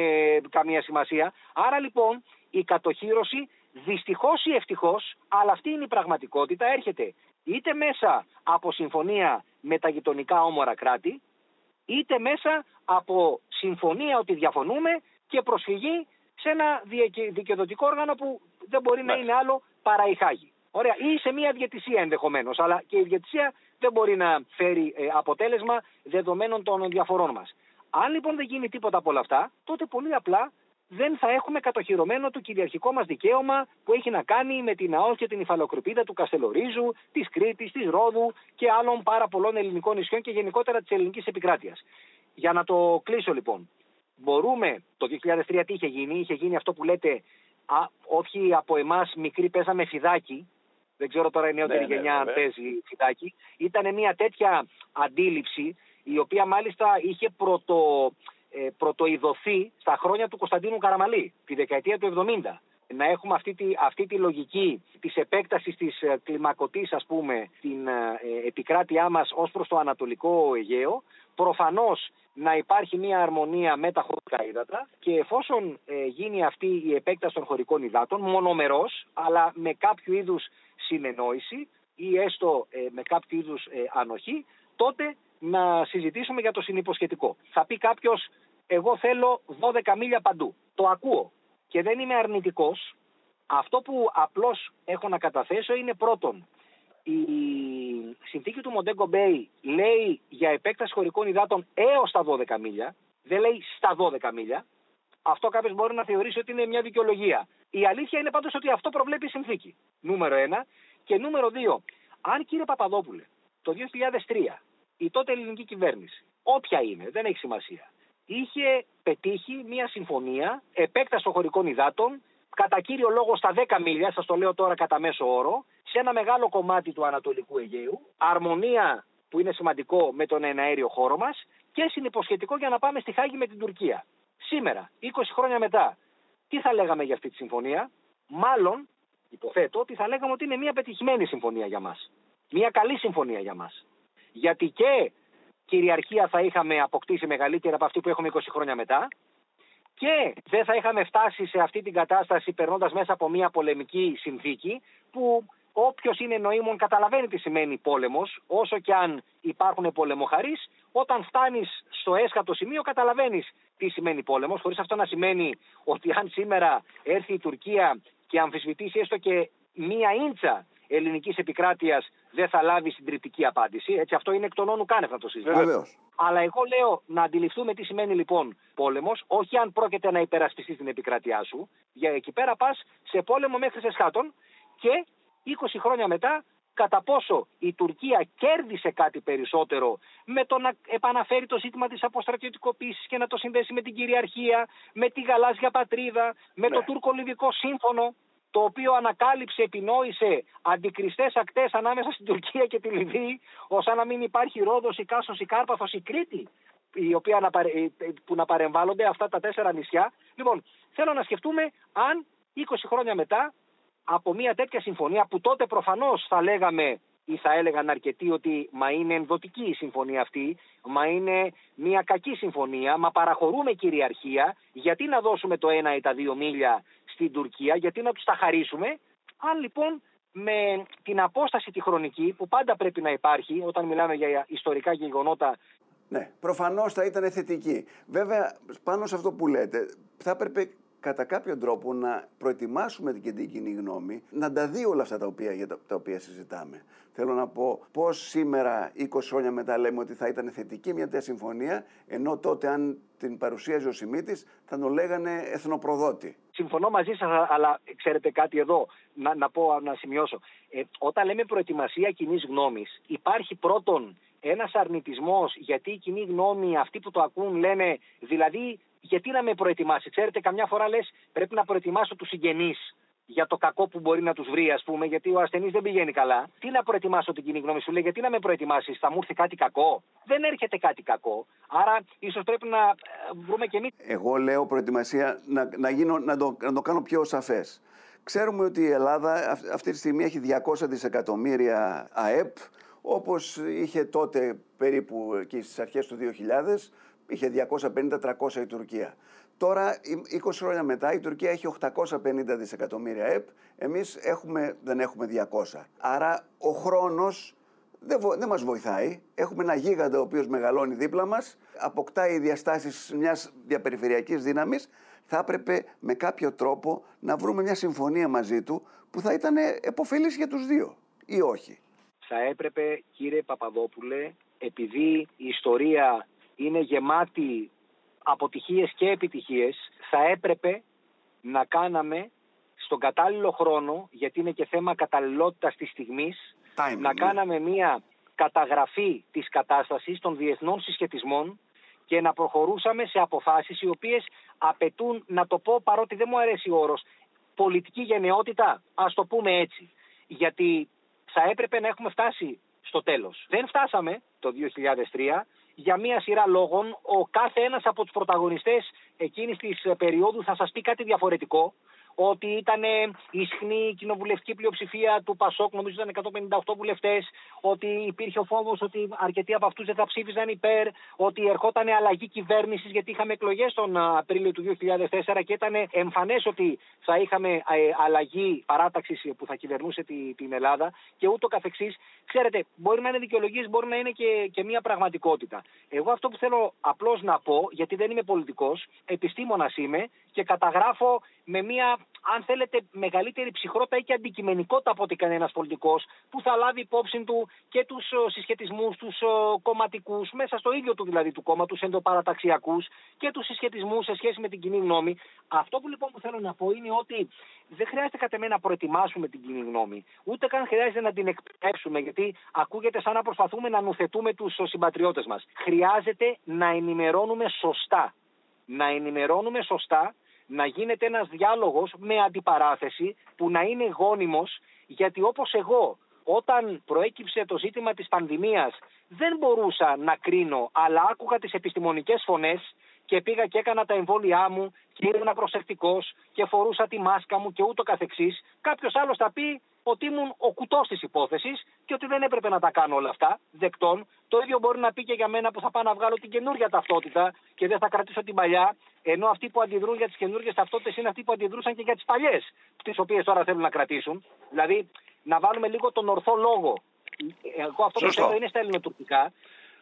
καμία σημασία. Άρα λοιπόν η κατοχύρωση Δυστυχώς ή ευτυχώς, αλλά αυτή είναι η πραγματικότητα, έρχεται είτε μέσα από συμφωνία με τα γειτονικά όμορα κράτη, είτε μέσα από συμφωνία ότι διαφωνούμε και προσφυγή σε ένα δικαιοδοτικό όργανο που δεν μπορεί να είναι άλλο παρά η Χάγη. Ωραία. Ή σε μια διαιτησία ενδεχομένως. Αλλά και η διαιτησία δεν μπορεί να φέρει ε, αποτέλεσμα δεδομένων των διαφορών μας. Αν λοιπόν δεν γίνει τίποτα από όλα αυτά, τότε πολύ απλά δεν θα έχουμε κατοχυρωμένο το κυριαρχικό μας δικαίωμα που έχει να κάνει με την ΑΟΣ και την υφαλοκρηπίδα του Καστελορίζου, της Κρήτης, της Ρόδου και άλλων πάρα πολλών ελληνικών νησιών και γενικότερα της ελληνικής επικράτειας. Για να το κλείσω λοιπόν, μπορούμε, το 2003 τι είχε γίνει, είχε γίνει αυτό που λέτε, α, όχι από εμάς μικροί παίζαμε φιδάκι, δεν ξέρω τώρα η νεότερη ναι, ναι, γενιά αν παίζει φιδάκι, ήταν μια τέτοια αντίληψη η οποία μάλιστα είχε πρωτο, ε, πρωτοειδωθεί στα χρόνια του Κωνσταντίνου Καραμαλή, τη δεκαετία του 70. Να έχουμε αυτή τη, αυτή τη λογική της επέκτασης της ε, κλιμακωτής, ας πούμε, την ε, επικράτειά μας ως προς το Ανατολικό Αιγαίο. Προφανώς να υπάρχει μια αρμονία με τα χωρικά ύδατα και εφόσον ε, γίνει αυτή η επέκταση των χωρικών υδάτων, μονομερός, αλλά με κάποιο είδους συνεννόηση ή έστω με κάποιο είδους ανοχή, τότε να συζητήσουμε για το συνυποσχετικό. Θα πει κάποιος, εγώ θέλω 12 μίλια παντού. Το ακούω και δεν είμαι αρνητικός. Αυτό που απλώς έχω να καταθέσω είναι πρώτον, η συνθήκη του Μοντέγκο Μπέι λέει για επέκταση χωρικών υδάτων έως τα 12 μίλια, δεν λέει στα 12 μίλια. Αυτό κάποιος μπορεί να θεωρήσει ότι είναι μια δικαιολογία. Η αλήθεια είναι πάντως ότι αυτό προβλέπει η συνθήκη. Νούμερο ένα. Και νούμερο δύο, αν κύριε Παπαδόπουλε το 2003 η τότε ελληνική κυβέρνηση, όποια είναι, δεν έχει σημασία, είχε πετύχει μια συμφωνία επέκταση των χωρικών υδάτων, κατά κύριο λόγο στα 10 μίλια, σας το λέω τώρα κατά μέσο όρο, σε ένα μεγάλο κομμάτι του Ανατολικού Αιγαίου, αρμονία που είναι σημαντικό με τον εναέριο χώρο μας και συνυποσχετικό για να πάμε στη Χάγη με την Τουρκία. Σήμερα, 20 χρόνια μετά, τι θα λέγαμε για αυτή τη συμφωνία, μάλλον υποθέτω ότι θα λέγαμε ότι είναι μια πετυχημένη συμφωνία για μας. Μια καλή συμφωνία για μας γιατί και κυριαρχία θα είχαμε αποκτήσει μεγαλύτερη από αυτή που έχουμε 20 χρόνια μετά. Και δεν θα είχαμε φτάσει σε αυτή την κατάσταση περνώντας μέσα από μια πολεμική συνθήκη που όποιος είναι νοήμων καταλαβαίνει τι σημαίνει πόλεμος όσο και αν υπάρχουν πολεμοχαρείς. Όταν φτάνεις στο έσχατο σημείο καταλαβαίνεις τι σημαίνει πόλεμος χωρίς αυτό να σημαίνει ότι αν σήμερα έρθει η Τουρκία και αμφισβητήσει έστω και μία ίντσα ελληνικής επικράτειας δεν θα λάβει συντριπτική απάντηση. Έτσι, αυτό είναι εκ των όνου κάνευ να το συζητήσουμε. Αλλά εγώ λέω να αντιληφθούμε τι σημαίνει λοιπόν πόλεμος, όχι αν πρόκειται να υπερασπιστεί την επικράτειά σου. Για εκεί πέρα πας σε πόλεμο μέχρι σε σχάτων και 20 χρόνια μετά κατά πόσο η Τουρκία κέρδισε κάτι περισσότερο με το να επαναφέρει το ζήτημα της αποστρατιωτικοποίησης και να το συνδέσει με την κυριαρχία, με τη γαλάζια πατρίδα, με το ναι. τουρκο-λιβικό σύμφωνο το οποίο ανακάλυψε, επινόησε αντικριστές ακτές ανάμεσα στην Τουρκία και τη Λιβύη, ώστε να μην υπάρχει Ρόδος, η Κάσος, η Κάρπαθος, η Κρήτη, η οποία να που να παρεμβάλλονται αυτά τα τέσσερα νησιά. Λοιπόν, θέλω να σκεφτούμε αν 20 χρόνια μετά από μια τέτοια συμφωνία που τότε προφανώς θα λέγαμε ή θα έλεγαν αρκετοί ότι μα είναι ενδοτική η συμφωνία αυτή, μα είναι μια κακή συμφωνία, μα παραχωρούμε κυριαρχία, γιατί να δώσουμε το ένα ή τα δύο μίλια στην Τουρκία, γιατί να τους τα χαρίσουμε. Αν λοιπόν με την απόσταση τη χρονική που πάντα πρέπει να υπάρχει όταν μιλάμε για ιστορικά γεγονότα ναι, προφανώς θα ήταν θετική. Βέβαια, πάνω σε αυτό που λέτε, θα έπρεπε κατά κάποιο τρόπο να προετοιμάσουμε την κοινή γνώμη να τα δει όλα αυτά τα οποία, για τα, τα οποία συζητάμε. Θέλω να πω πώς σήμερα, 20 χρόνια μετά, λέμε ότι θα ήταν θετική μια τέτοια συμφωνία, ενώ τότε, αν την παρουσίαζε ο Σιμίτης, θα τον λέγανε εθνοπροδότη. Συμφωνώ μαζί σας, αλλά ξέρετε κάτι εδώ, να, να πω, να σημειώσω. Ε, όταν λέμε προετοιμασία κοινής γνώμης, υπάρχει πρώτον ένας αρνητισμός γιατί η κοινή γνώμη, αυτοί που το ακούν, λένε δηλαδή γιατί να με προετοιμάσει; Ξέρετε, καμιά φορά λες πρέπει να προετοιμάσω τους συγγενείς για το κακό που μπορεί να τους βρει, ας πούμε, γιατί ο ασθενής δεν πηγαίνει καλά. Τι να προετοιμάσω την κοινή γνώμη σου, λέει, γιατί να με προετοιμάσεις, θα μου έρθει κάτι κακό; Δεν έρχεται κάτι κακό. Άρα, ίσως πρέπει να ε, βρούμε και εμεί. Εγώ λέω προετοιμασία να, να, γίνω, να, το, να το κάνω πιο σαφές. Ξέρουμε ότι η Ελλάδα αυτή τη στιγμή έχει 200 δισεκατομμύρια ΑΕΠ, όπως είχε τότε περίπου εκεί στις αρχές του 2000, είχε 250-300 η Τουρκία. Τώρα, 20 χρόνια μετά, η Τουρκία έχει 850 δισεκατομμύρια ΕΠ, εμείς έχουμε, δεν έχουμε 200. Άρα, ο χρόνος δεν, δεν μας βοηθάει. Έχουμε ένα γίγαντα ο οποίος μεγαλώνει δίπλα μας, αποκτάει οι διαστάσεις μιας διαπεριφερειακής δύναμης. Θα έπρεπε με κάποιο τρόπο να βρούμε μια συμφωνία μαζί του που θα ήταν επωφελής για τους δύο ή όχι. Θα έπρεπε, κύριε Παπαδόπουλε, επειδή η ιστορία είναι γεμάτη αποτυχίες και επιτυχίες, θα έπρεπε να κάναμε στον κατάλληλο χρόνο, γιατί είναι και θέμα καταλληλότητας της στιγμής, να ναι. κάναμε μία καταγραφή της κατάστασης των διεθνών συσχετισμών και να προχωρούσαμε σε αποφάσεις οι οποίες απαιτούν, να το πω παρότι δεν μου αρέσει ο όρος, πολιτική γενναιότητα, ας το πούμε έτσι. Γιατί θα έπρεπε να έχουμε φτάσει στο τέλος. Δεν φτάσαμε το 2003 για μία σειρά λόγων. Ο κάθε ένας από τους πρωταγωνιστές εκείνης της περίοδου θα σας πει κάτι διαφορετικό ότι ήταν ισχνή η κοινοβουλευτική πλειοψηφία του Πασόκ, νομίζω ήταν 158 βουλευτές, ότι υπήρχε ο φόβος ότι αρκετοί από αυτούς δεν θα ψήφιζαν υπέρ, ότι ερχόταν αλλαγή κυβέρνησης, γιατί είχαμε εκλογές τον Απρίλιο του 2004 και ήταν εμφανές ότι θα είχαμε ε, αλλαγή παράταξης που θα κυβερνούσε την Ελλάδα και ούτω καθεξής. Ξέρετε, μπορεί να είναι δικαιολογίες, μπορεί να είναι και, και μια πραγματικότητα. Εγώ αυτό που θέλω απλώς να πω, γιατί δεν είμαι πολιτικός, επιστήμονας είμαι και καταγράφω με μια αν θέλετε, μεγαλύτερη ψυχρότητα ή και αντικειμενικότητα από ότι κανένας πολιτικός, που θα λάβει υπόψη του και τους ε, συσχετισμούς τους ε, κομματικούς, μέσα στο ίδιο του δηλαδή του κόμμα, τους εντοπαραταξιακού και τους συσχετισμούς σε σχέση με την κοινή γνώμη. Αυτό που λοιπόν που θέλω να πω είναι ότι δεν χρειάζεται κατά μένα να προετοιμάσουμε την κοινή γνώμη, ούτε καν χρειάζεται να την εκπαιδεύσουμε, γιατί ακούγεται σαν να προσπαθούμε να νουθετούμε τους ε, συμπατριώτες μας. Χρειάζεται να ενημερώνουμε σωστά. Να ενημερώνουμε σωστά να γίνεται ένας διάλογος με αντιπαράθεση που να είναι γόνιμος γιατί όπως εγώ όταν προέκυψε το ζήτημα της πανδημίας δεν μπορούσα να κρίνω αλλά άκουγα τις επιστημονικές φωνές και πήγα και έκανα τα εμβόλια μου και ήμουν προσεκτικός και φορούσα τη μάσκα μου και ούτω καθεξής. Κάποιος άλλος θα πει ότι ήμουν ο κουτός της υπόθεσης και ότι δεν έπρεπε να τα κάνω όλα αυτά, δεκτών. Το ίδιο μπορεί να πει και για μένα που θα πάω να βγάλω την καινούργια ταυτότητα και δεν θα κρατήσω την παλιά. Ενώ αυτοί που αντιδρούν για τις καινούργιες ταυτότητες είναι αυτοί που αντιδρούσαν και για τις παλιές, τις οποίες τώρα θέλουν να κρατήσουν. Δηλαδή να βάλουμε λίγο τον ορθό λόγο. Εγώ αυτό που θέλω είναι στα ελληνοτουρκικά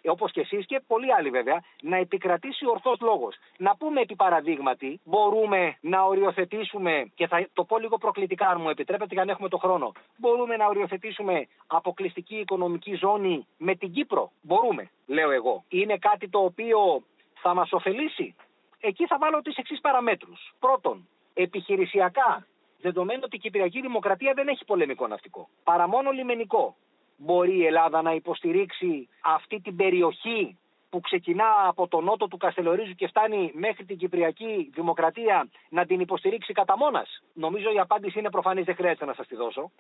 όπως και εσείς και πολλοί άλλοι βέβαια, να επικρατήσει ορθός λόγος. Να πούμε επί παραδείγματι, μπορούμε να οριοθετήσουμε, και θα το πω λίγο προκλητικά, αν μου επιτρέπετε, για να έχουμε το χρόνο, μπορούμε να οριοθετήσουμε αποκλειστική οικονομική ζώνη με την Κύπρο. Μπορούμε, λέω εγώ. Είναι κάτι το οποίο θα μας ωφελήσει. Εκεί θα βάλω τις εξής παραμέτρους. Πρώτον, επιχειρησιακά, δεδομένου ότι η Κυπριακή Δημοκρατία δεν έχει πολεμικό ναυτικό, παρά μόνο λιμενικό. Μπορεί η Ελλάδα να υποστηρίξει αυτή την περιοχή που ξεκινά από το νότο του Καστελορίζου και φτάνει μέχρι την Κυπριακή Δημοκρατία να την υποστηρίξει κατά μόνας. Νομίζω η απάντηση είναι προφανής, δεν χρειάζεται να σας τη δώσω.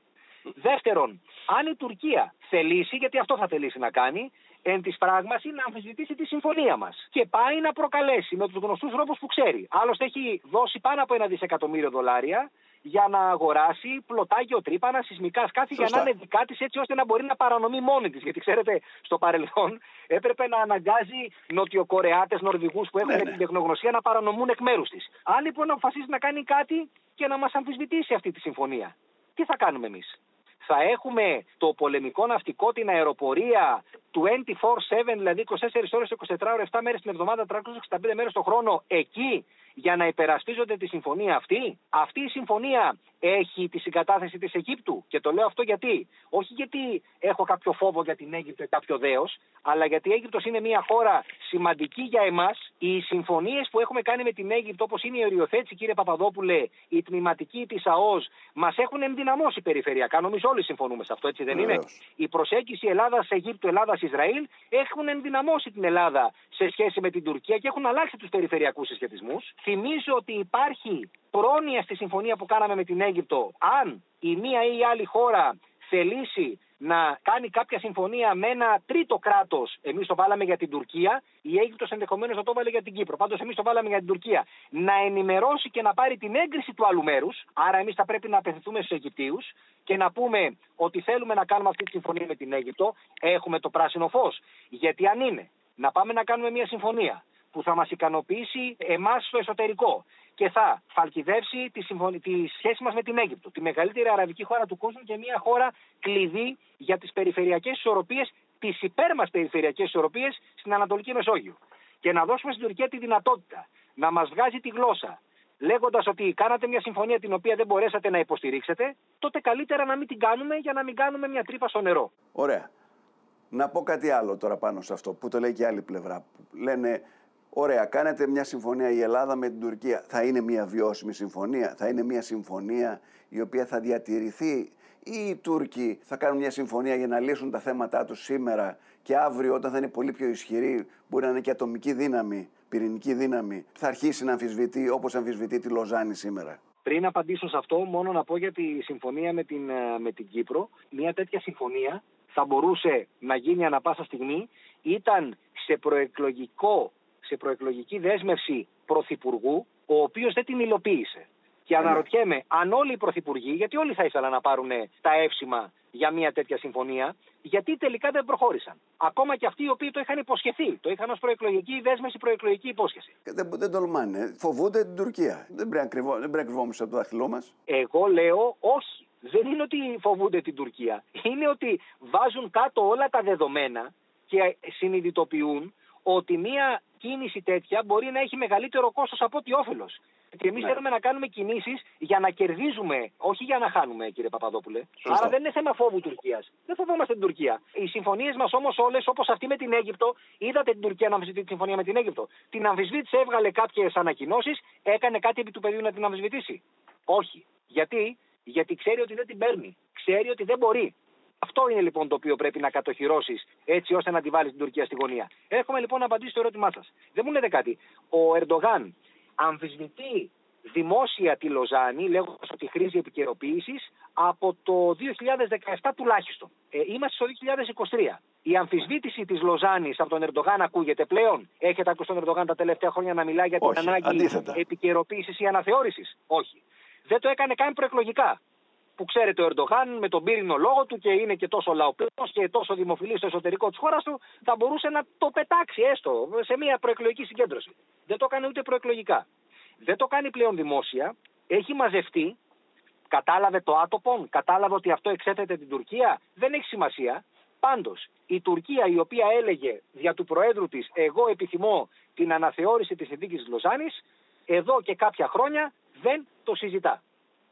Δεύτερον, αν η Τουρκία θελήσει, γιατί αυτό θα θελήσει να κάνει, εν της πράγμαση να αμφισβητήσει τη συμφωνία μας. Και πάει να προκαλέσει με τους γνωστούς τρόπους που ξέρει. Άλλωστε έχει δώσει πάνω από ένα δισεκατομμύριο δολάρια για να αγοράσει πλωτά γεωτρύπανα, σεισμικά σκάφη για να είναι δικά της έτσι ώστε να μπορεί να παρανομεί μόνη της. Γιατί ξέρετε, στο παρελθόν έπρεπε να αναγκάζει Νοτιοκορεάτες, Νορβηγούς που έχουν ναι, ναι. την τεχνογνωσία να παρανομούν εκ μέρους της. Αν λοιπόν αποφασίσει να κάνει κάτι και να μας αμφισβητήσει αυτή τη συμφωνία, τι θα κάνουμε εμείς; Θα έχουμε το πολεμικό ναυτικό, την αεροπορία 24-7, δηλαδή 24 ώρες, 24 ώρες, 7 μέρες την εβδομάδα, 365 μέρες το χρόνο εκεί για να υπερασπίζονται τη συμφωνία αυτή. Αυτή η συμφωνία έχει τη συγκατάθεση της Αιγύπτου και το λέω αυτό γιατί. Όχι γιατί έχω κάποιο φόβο για την Αίγυπτο ή κάποιο δέος, αλλά γιατί η Αίγυπτος είναι μια χώρα σημαντική για εμάς. Οι συμφωνίες που έχουμε κάνει με την Αίγυπτο όπως είναι η οριοθέτηση κύριε Παπαδόπουλε, η τμηματική της ΑΟΣ μας έχουν ενδυναμώσει περιφερειακά. Νομίζω όλοι συμφωνούμε σε αυτό έτσι δεν είναι; Η προσέγγιση Ελλάδα-Αιγύπτου, Ελλάδα-Ισραήλ έχουν ενδυναμώσει την Ελλάδα σε σχέση με την Τουρκία και έχουν αλλάξει τους περιφερειακούς συσχετισμούς. Θυμίζω ότι υπάρχει πρόνοια στη συμφωνία που κάναμε με την Αίγυπτο. Αν η μία ή η άλλη χώρα θελήσει να κάνει κάποια συμφωνία με ένα τρίτο κράτος, εμείς το βάλαμε για την Τουρκία, η Αίγυπτος ενδεχομένως να το βάλει για την Κύπρο. Πάντως, εμείς το βάλαμε για την Τουρκία. Να ενημερώσει και να πάρει την έγκριση του άλλου μέρους. Άρα, εμείς θα πρέπει να απευθυνθούμε στους Αιγυπτίους και να πούμε ότι θέλουμε να κάνουμε αυτή τη συμφωνία με την Αίγυπτο. Έχουμε το πράσινο φως. Γιατί αν είναι να πάμε να κάνουμε μια συμφωνία που θα μας ικανοποιήσει εμάς στο εσωτερικό και θα φαλκιδεύσει τη, συμφωνή, τη σχέση μας με την Αίγυπτο, τη μεγαλύτερη αραβική χώρα του κόσμου και μια χώρα κλειδί για τις περιφερειακές ισορροπίες, τις υπέρ μας περιφερειακές ισορροπίες στην Ανατολική Μεσόγειο. Και να δώσουμε στην Τουρκία τη δυνατότητα να μας βγάζει τη γλώσσα λέγοντας ότι κάνατε μια συμφωνία την οποία δεν μπορέσατε να υποστηρίξετε, τότε καλύτερα να μην την κάνουμε για να μην κάνουμε μια τρύπα στο νερό. Ωραία. Να πω κάτι άλλο τώρα πάνω σε αυτό που το λέει και η άλλη πλευρά. Λένε Ωραία, κάνετε μια συμφωνία η Ελλάδα με την Τουρκία. Θα είναι μια βιώσιμη συμφωνία, θα είναι μια συμφωνία η οποία θα διατηρηθεί ή οι Τούρκοι θα κάνουν μια συμφωνία για να λύσουν τα θέματα τους σήμερα και αύριο όταν θα είναι πολύ πιο ισχυρή, μπορεί να είναι και ατομική δύναμη, πυρηνική δύναμη, θα αρχίσει να αμφισβητεί όπως αμφισβητεί τη Λοζάνη σήμερα. Πριν απαντήσω σε αυτό, μόνο να πω για τη συμφωνία με την, ε, με την Κύπρο. Μια τέτοια συμφωνία θα μπορούσε να γίνει ανα πάσα στιγμή, ήταν σε προεκλογικό σε προεκλογική δέσμευση πρωθυπουργού, ο οποίος δεν την υλοποίησε. Και ναι. αναρωτιέμαι αν όλοι οι πρωθυπουργοί, γιατί όλοι θα ήθελαν να πάρουν τα εύσημα για μια τέτοια συμφωνία, γιατί τελικά δεν προχώρησαν. Ακόμα και αυτοί οι οποίοι το είχαν υποσχεθεί. Το είχαν ως προεκλογική δέσμευση, προεκλογική υπόσχεση. Δεν, δεν τολμάνε. Φοβούνται την Τουρκία. Δεν πρέπει να κρυβόμαστε από το δάχτυλό μας. Εγώ λέω όχι. Δεν είναι ότι φοβούνται την Τουρκία. Είναι ότι βάζουν κάτω όλα τα δεδομένα και συνειδητοποιούν ότι μια κίνηση τέτοια μπορεί να έχει μεγαλύτερο κόστος από ό,τι όφελος. Και εμείς ναι. θέλουμε να κάνουμε κινήσεις για να κερδίζουμε, όχι για να χάνουμε, κύριε Παπαδόπουλε. Σωστό. Άρα δεν είναι θέμα φόβου Τουρκίας. Δεν φοβόμαστε την Τουρκία. Οι συμφωνίες μας όμως όλες, όπως αυτή με την Αίγυπτο, είδατε την Τουρκία να αμφισβητεί τη συμφωνία με την Αίγυπτο. Την αμφισβήτησε, έβγαλε κάποιες ανακοινώσεις, έκανε κάτι επί του πεδίου να την αμφισβητήσει. Όχι. Γιατί; Γιατί ξέρει ότι δεν την παίρνει. Ξέρει ότι δεν μπορεί. Αυτό είναι λοιπόν το οποίο πρέπει να κατοχυρώσεις έτσι ώστε να τη βάλεις την Τουρκία στη γωνία. Έχουμε λοιπόν να απαντήσω στο ερώτημά σας. Δεν μου λέτε κάτι. Ο Ερντογάν αμφισβητεί δημόσια τη Λοζάνη, λέγοντας ότι χρήζει επικαιροποίησης από το 2017 τουλάχιστον. Ε, είμαστε στο 2023. Η αμφισβήτηση της Λοζάνης από τον Ερντογάν ακούγεται πλέον; Έχετε ακούσει τον Ερντογάν τα τελευταία χρόνια να μιλάει για την Όχι, ανάγκη επικαιροποίησης ή αναθεώρησης; Όχι. Δεν το έκανε καν προεκλογικά που ξέρετε ο Ερντογάν με τον πύρινο λόγο του και είναι και τόσο λαοπλός και τόσο δημοφιλής στο εσωτερικό της χώρας του θα μπορούσε να το πετάξει έστω σε μια προεκλογική συγκέντρωση. Δεν το κάνει ούτε προεκλογικά. Δεν το κάνει πλέον δημόσια. Έχει μαζευτεί. Κατάλαβε το άτοπο, κατάλαβε ότι αυτό εξέθεται την Τουρκία. Δεν έχει σημασία. Πάντως, η Τουρκία η οποία έλεγε δια του Προέδρου της εγώ επιθυμώ την αναθεώρηση της συνθήκης της Λοζάνης, εδώ και κάποια χρόνια δεν το συζητά.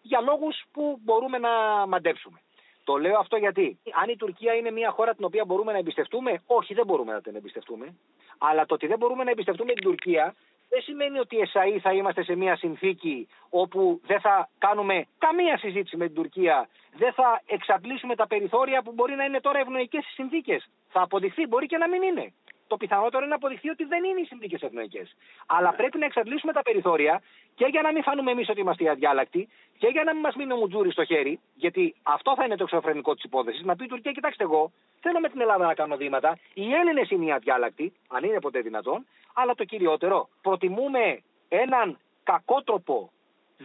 Για λόγους που μπορούμε να μαντέψουμε. Το λέω αυτό γιατί, αν η Τουρκία είναι μια χώρα την οποία μπορούμε να εμπιστευτούμε, όχι δεν μπορούμε να την εμπιστευτούμε. Αλλά το ότι δεν μπορούμε να εμπιστευτούμε την Τουρκία δεν σημαίνει ότι εσαί θα είμαστε σε μια συνθήκη όπου δεν θα κάνουμε καμία συζήτηση με την Τουρκία, δεν θα εξαντλήσουμε τα περιθώρια που μπορεί να είναι τώρα ευνοϊκές οι συνθήκες. Θα αποδειχθεί, μπορεί και να μην είναι. Το πιθανότερο είναι να αποδειχθεί ότι δεν είναι οι συνθήκες ευνοϊκέ. Αλλά ναι. πρέπει να εξαντλήσουμε τα περιθώρια και για να μην φανούμε εμείς ότι είμαστε οι αδιάλακτοι και για να μην μας μείνει ο Μουτζούρι στο χέρι, γιατί αυτό θα είναι το εξωφρενικό της υπόθεσης. Να πει η Τουρκία, κοιτάξτε, εγώ θέλω με την Ελλάδα να κάνω βήματα. Οι Έλληνες είναι οι αδιάλακτοι, αν είναι ποτέ δυνατόν, αλλά το κυριότερο, προτιμούμε έναν κακότροπο,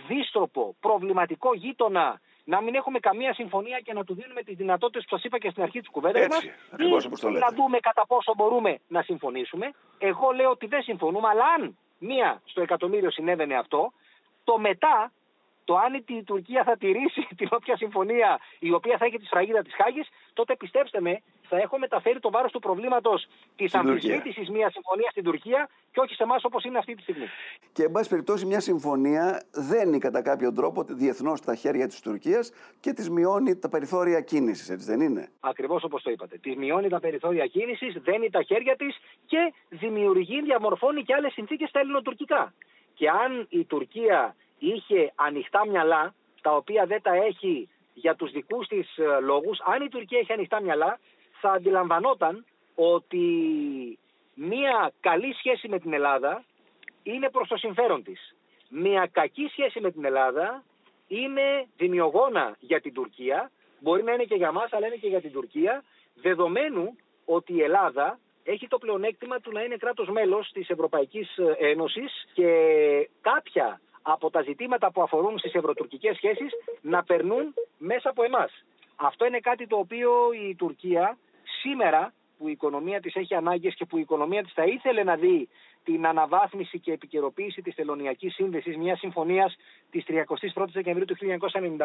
δίστροπο, προβληματικό γείτονα να μην έχουμε καμία συμφωνία και να του δίνουμε τις δυνατότητες που σας είπα και στην αρχή της κουβέντας μας. Ή να δούμε κατά πόσο μπορούμε να συμφωνήσουμε. Εγώ λέω ότι δεν συμφωνούμε, αλλά αν μία στο εκατομμύριο συνέβαινε αυτό, το μετά το αν η Τουρκία θα τηρήσει την όποια συμφωνία η οποία θα έχει τη σφραγίδα της Χάγης, τότε πιστέψτε με, θα έχω μεταφέρει το βάρος του προβλήματος της αμφισβήτησης μιας συμφωνίας στην Τουρκία και όχι σε εμάς όπως είναι αυτή τη στιγμή. Και, εν πάση περιπτώσει, μια συμφωνία δένει κατά κάποιο τρόπο διεθνώς τα χέρια της Τουρκίας και της μειώνει τα περιθώρια κίνησης, έτσι δεν είναι; Ακριβώς όπως το είπατε. Της μειώνει τα περιθώρια κίνησης, δένει τα χέρια της και δημιουργεί, διαμορφώνει και άλλες συνθήκες στα ελληνοτουρκικά. Και αν η Τουρκία είχε ανοιχτά μυαλά, τα οποία δεν τα έχει για τους δικούς της ε, λόγους, αν η Τουρκία έχει ανοιχτά μυαλά, θα αντιλαμβανόταν ότι μία καλή σχέση με την Ελλάδα είναι προς το συμφέρον της. Μία κακή σχέση με την Ελλάδα είναι δημιουργόνα για την Τουρκία, μπορεί να είναι και για μας, αλλά είναι και για την Τουρκία, δεδομένου ότι η Ελλάδα έχει το πλεονέκτημα του να είναι κράτος μέλος της Ευρωπαϊκής Ένωσης και κάποια από τα ζητήματα που αφορούν στις ευρωτουρκικές σχέσεις να περνούν μέσα από εμάς. Αυτό είναι κάτι το οποίο η Τουρκία σήμερα που η οικονομία της έχει ανάγκες και που η οικονομία της θα ήθελε να δει την αναβάθμιση και επικαιροποίηση της Τελωνιακής Σύνδεσης μιας συμφωνίας της 31ης Δεκεμβρίου του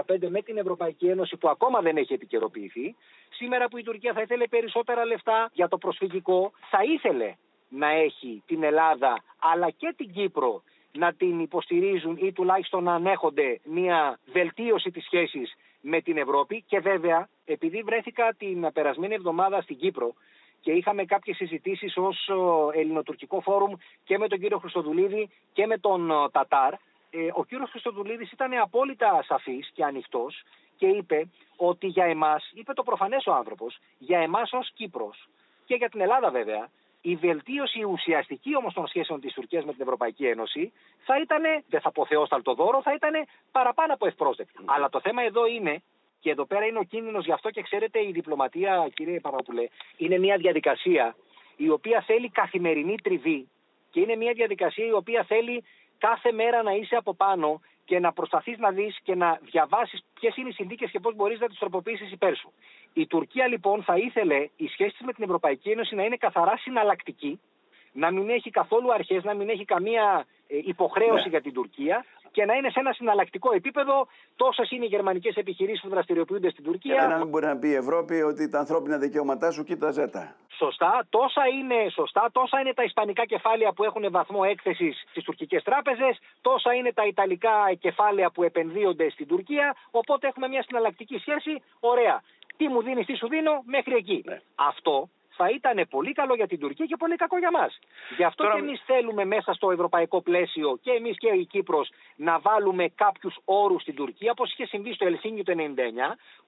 1995 με την Ευρωπαϊκή Ένωση που ακόμα δεν έχει επικαιροποιηθεί. Σήμερα που η Τουρκία θα ήθελε περισσότερα λεφτά για το προσφυγικό, θα ήθελε να έχει την Ελλάδα αλλά και την Κύπρο να την υποστηρίζουν ή τουλάχιστον να ανέχονται μια βελτίωση της σχέσης με την Ευρώπη και βέβαια επειδή βρέθηκα την περασμένη εβδομάδα στην Κύπρο και είχαμε κάποιες συζητήσεις ως ελληνοτουρκικό φόρουμ και με τον κύριο Χριστοδουλίδη και με τον Τατάρ ε, ο κύριος Χριστοδουλίδης ήταν απόλυτα σαφής και ανοιχτός και είπε ότι για εμάς, είπε το προφανές ο άνθρωπος, για εμάς ως Κύπρος και για την Ελλάδα βέβαια, η βελτίωση ουσιαστική όμως των σχέσεων της Τουρκίας με την Ευρωπαϊκή Ένωση θα ήταν, δεν θα πω θεόσταλτο δώρο, θα ήταν παραπάνω από ευπρόσδεκτη. Mm. Αλλά το θέμα εδώ είναι, και εδώ πέρα είναι ο κίνδυνος γι' αυτό και ξέρετε, η διπλωματία, κύριε Παπαπουλέ, είναι μια διαδικασία η οποία θέλει καθημερινή τριβή και είναι μια διαδικασία η οποία θέλει κάθε μέρα να είσαι από πάνω και να προσπαθείς να δεις και να διαβάσεις ποιες είναι οι συνθήκες και πώς μπορείς να τις τροποποιήσεις υπέρ σου. Η Τουρκία λοιπόν θα ήθελε η σχέση της με την Ευρωπαϊκή Ένωση να είναι καθαρά συναλλακτική, να μην έχει καθόλου αρχές, να μην έχει καμία ε, υποχρέωση ναι. για την Τουρκία και να είναι σε ένα συναλλακτικό επίπεδο. Τόσες είναι οι γερμανικές επιχειρήσεις που δραστηριοποιούνται στην Τουρκία. Και να μην μπορεί να πει η Ευρώπη ότι τα ανθρώπινα δικαιώματά σου κοίταζε τα. Σωστά. Τόσα είναι σωστά. Τόσα είναι τα ισπανικά κεφάλαια που έχουν βαθμό έκθεσης στις τουρκικές τράπεζες. Τόσα είναι τα ιταλικά κεφάλαια που επενδύονται στην Τουρκία. Οπότε έχουμε μια συναλλακτική σχέση. Ωραία. Τι μου δίνεις, τι σου δίνω, μέχρι εκεί. Ναι. Αυτό θα ήταν πολύ καλό για την Τουρκία και πολύ κακό για μας. Γι' αυτό Τώρα... και εμείς θέλουμε μέσα στο ευρωπαϊκό πλαίσιο και εμείς και η Κύπρος να βάλουμε κάποιους όρους στην Τουρκία, όπως είχε συμβεί στο Ελσίνγκη το 1999.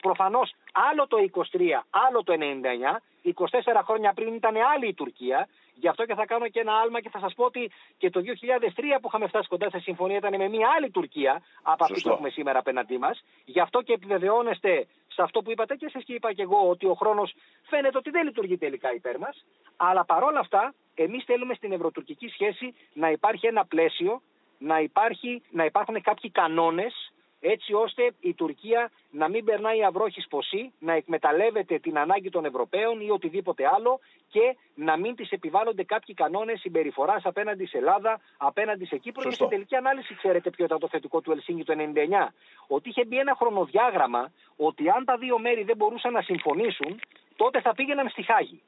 Προφανώς άλλο το 23, άλλο το 99. 24 χρόνια πριν ήταν άλλη η Τουρκία. Γι' αυτό και θα κάνω και ένα άλμα και θα σας πω ότι και το 2003 που είχαμε φτάσει κοντά σε συμφωνία ήταν με μια άλλη Τουρκία από αυτή που έχουμε σήμερα απέναντί μας. Γι' αυτό και επιβεβαιώνεστε σε αυτό που είπατε και εσείς και είπα και εγώ ότι ο χρόνος φαίνεται ότι δεν λειτουργεί τελικά υπέρ μας. Αλλά παρόλα αυτά, εμείς θέλουμε στην ευρωτουρκική σχέση να υπάρχει ένα πλαίσιο, να, υπάρχει, να υπάρχουν κάποιοι κανόνες έτσι ώστε η Τουρκία να μην περνάει αυρόχης ποσή, να εκμεταλλεύεται την ανάγκη των Ευρωπαίων ή οτιδήποτε άλλο και να μην τη επιβάλλονται κάποιοι κανόνες συμπεριφοράς απέναντι σε Ελλάδα, απέναντι σε Κύπρο. Και στην τελική ανάλυση, ξέρετε ποιο ήταν το θετικό του Ελσίνη το 1999. Ότι είχε μπει ένα χρονοδιάγραμμα ότι αν τα δύο μέρη δεν μπορούσαν να συμφωνήσουν τότε θα πήγαιναν στη Χάγη.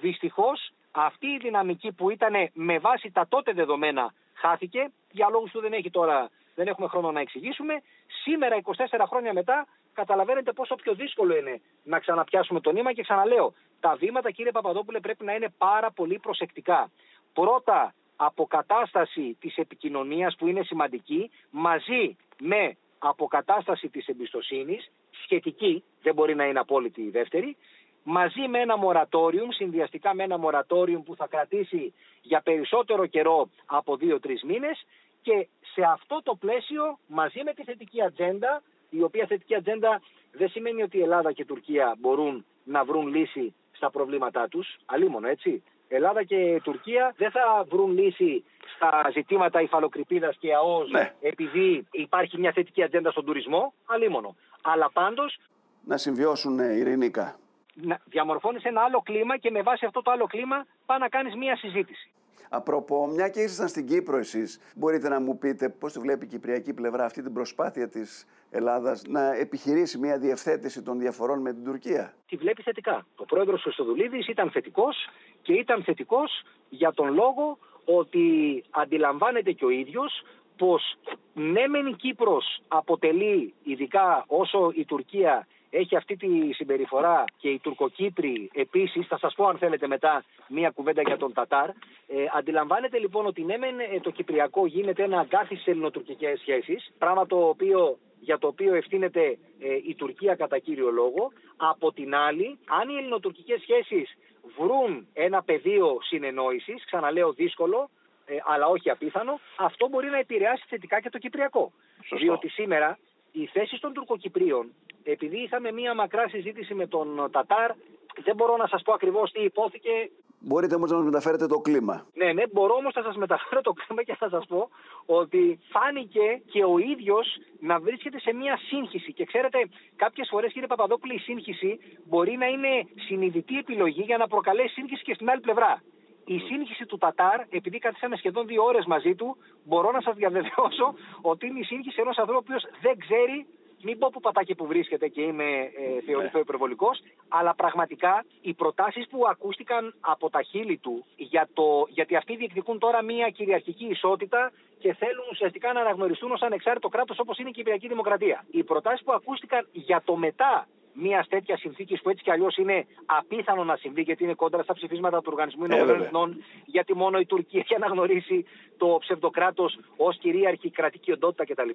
Δυστυχώς αυτή η δυναμική που ήταν με βάση τα τότε δεδομένα χάθηκε, για λόγους που δεν έχει τώρα, δεν έχουμε χρόνο να εξηγήσουμε. Σήμερα, 24 χρόνια μετά, καταλαβαίνετε πόσο πιο δύσκολο είναι να ξαναπιάσουμε το νήμα και ξαναλέω, τα βήματα κύριε Παπαδόπουλε πρέπει να είναι πάρα πολύ προσεκτικά. Πρώτα αποκατάσταση της επικοινωνίας που είναι σημαντική μαζί με αποκατάσταση της εμπιστοσύνης, σχετική, δεν μπορεί να είναι απόλυτη η δεύτερη, μαζί με ένα μορατόριουμ, συνδυαστικά με ένα μορατόριουμ που θα κρατήσει για περισσότερο καιρό από δύο-τρεις μήνες και σε αυτό το πλαίσιο μαζί με τη θετική ατζέντα, η οποία θετική ατζέντα δεν σημαίνει ότι η Ελλάδα και η Τουρκία μπορούν να βρουν λύση στα προβλήματά τους, αλίμονο έτσι. Ελλάδα και Τουρκία δεν θα βρουν λύση στα ζητήματα υφαλοκρηπίδας και ΑΟΣ Ναι. επειδή υπάρχει μια θετική ατζέντα στον τουρισμό, αλίμονο. Αλλά πάντως Να συμβιώσουν ε, ειρηνικά. να διαμορφώνεις ένα άλλο κλίμα και με βάση αυτό το άλλο κλίμα πάει να κάνεις μια συζήτηση. Απροπό, μια και ήσασταν στην Κύπρο εσείς, μπορείτε να μου πείτε πώς τη βλέπει η κυπριακή πλευρά αυτή την προσπάθεια της Ελλάδας να επιχειρήσει μια διευθέτηση των διαφορών με την Τουρκία; Τη βλέπει θετικά. Ο πρόεδρος Χριστοδουλίδης ήταν θετικός και ήταν θετικός για τον λόγο ότι αντιλαμβάνεται και ο ίδιος πως ναι μεν η Κύπρος αποτελεί ειδικά όσο η Τουρκία έχει αυτή τη συμπεριφορά και οι Τουρκοκύπροι επίσης, θα σας πω αν θέλετε μετά μία κουβέντα για τον Τατάρ, ε, αντιλαμβάνεται λοιπόν ότι ναι μεν ε, το Κυπριακό γίνεται ένα αγκάθι στις ελληνοτουρκικές σχέσεις, πράγμα το οποίο για το οποίο ευθύνεται ε, η Τουρκία κατά κύριο λόγο. Από την άλλη, αν οι ελληνοτουρκικές σχέσεις βρουν ένα πεδίο συνεννόησης, ξαναλέω δύσκολο, ε, αλλά όχι απίθανο, αυτό μπορεί να επηρεάσει θετικά και το Κυπριακό. Σωστό. Διότι σήμερα οι θέσει των Τουρκοκυπρίων, επειδή είχαμε μία μακρά συζήτηση με τον Τατάρ, δεν μπορώ να σας πω ακριβώς τι υπόθηκε, Μπορείτε όμως να μας μεταφέρετε το κλίμα. ναι, ναι, μπορώ όμως να σας μεταφέρω το κλίμα και θα σας πω ότι φάνηκε και ο ίδιος να βρίσκεται σε μια σύγχυση. Και ξέρετε, κάποιες φορές, κύριε Παπαδόπουλη, η σύγχυση μπορεί να είναι συνειδητή επιλογή για να προκαλέσει σύγχυση και στην άλλη πλευρά. Η σύγχυση του Τατάρ, επειδή καθίσαμε σχεδόν δύο ώρες μαζί του, μπορώ να σας διαβεβαιώσω ότι είναι η σύγχυση ενός ανθρώπου ο οποίος δεν ξέρει μην πω που πατάκι που βρίσκεται και είμαι ε, θεωρηθώ υπερβολικός, αλλά πραγματικά οι προτάσεις που ακούστηκαν από τα χείλη του, για το, γιατί αυτοί διεκδικούν τώρα μια κυριαρχική ισότητα και θέλουν ουσιαστικά να αναγνωριστούν ως ανεξάρτητο κράτος όπως είναι η Κυπριακή Δημοκρατία. Οι προτάσεις που ακούστηκαν για το μετά μιας τέτοιας συνθήκης που έτσι κι αλλιώς είναι απίθανο να συμβεί, γιατί είναι κόντρα στα ψηφίσματα του Οργανισμού Ηνωμένων βέβαια. Εθνών, γιατί μόνο η Τουρκία έχει αναγνωρίσει το ψευδοκράτος ως κυρίαρχη κρατική οντότητα κτλ.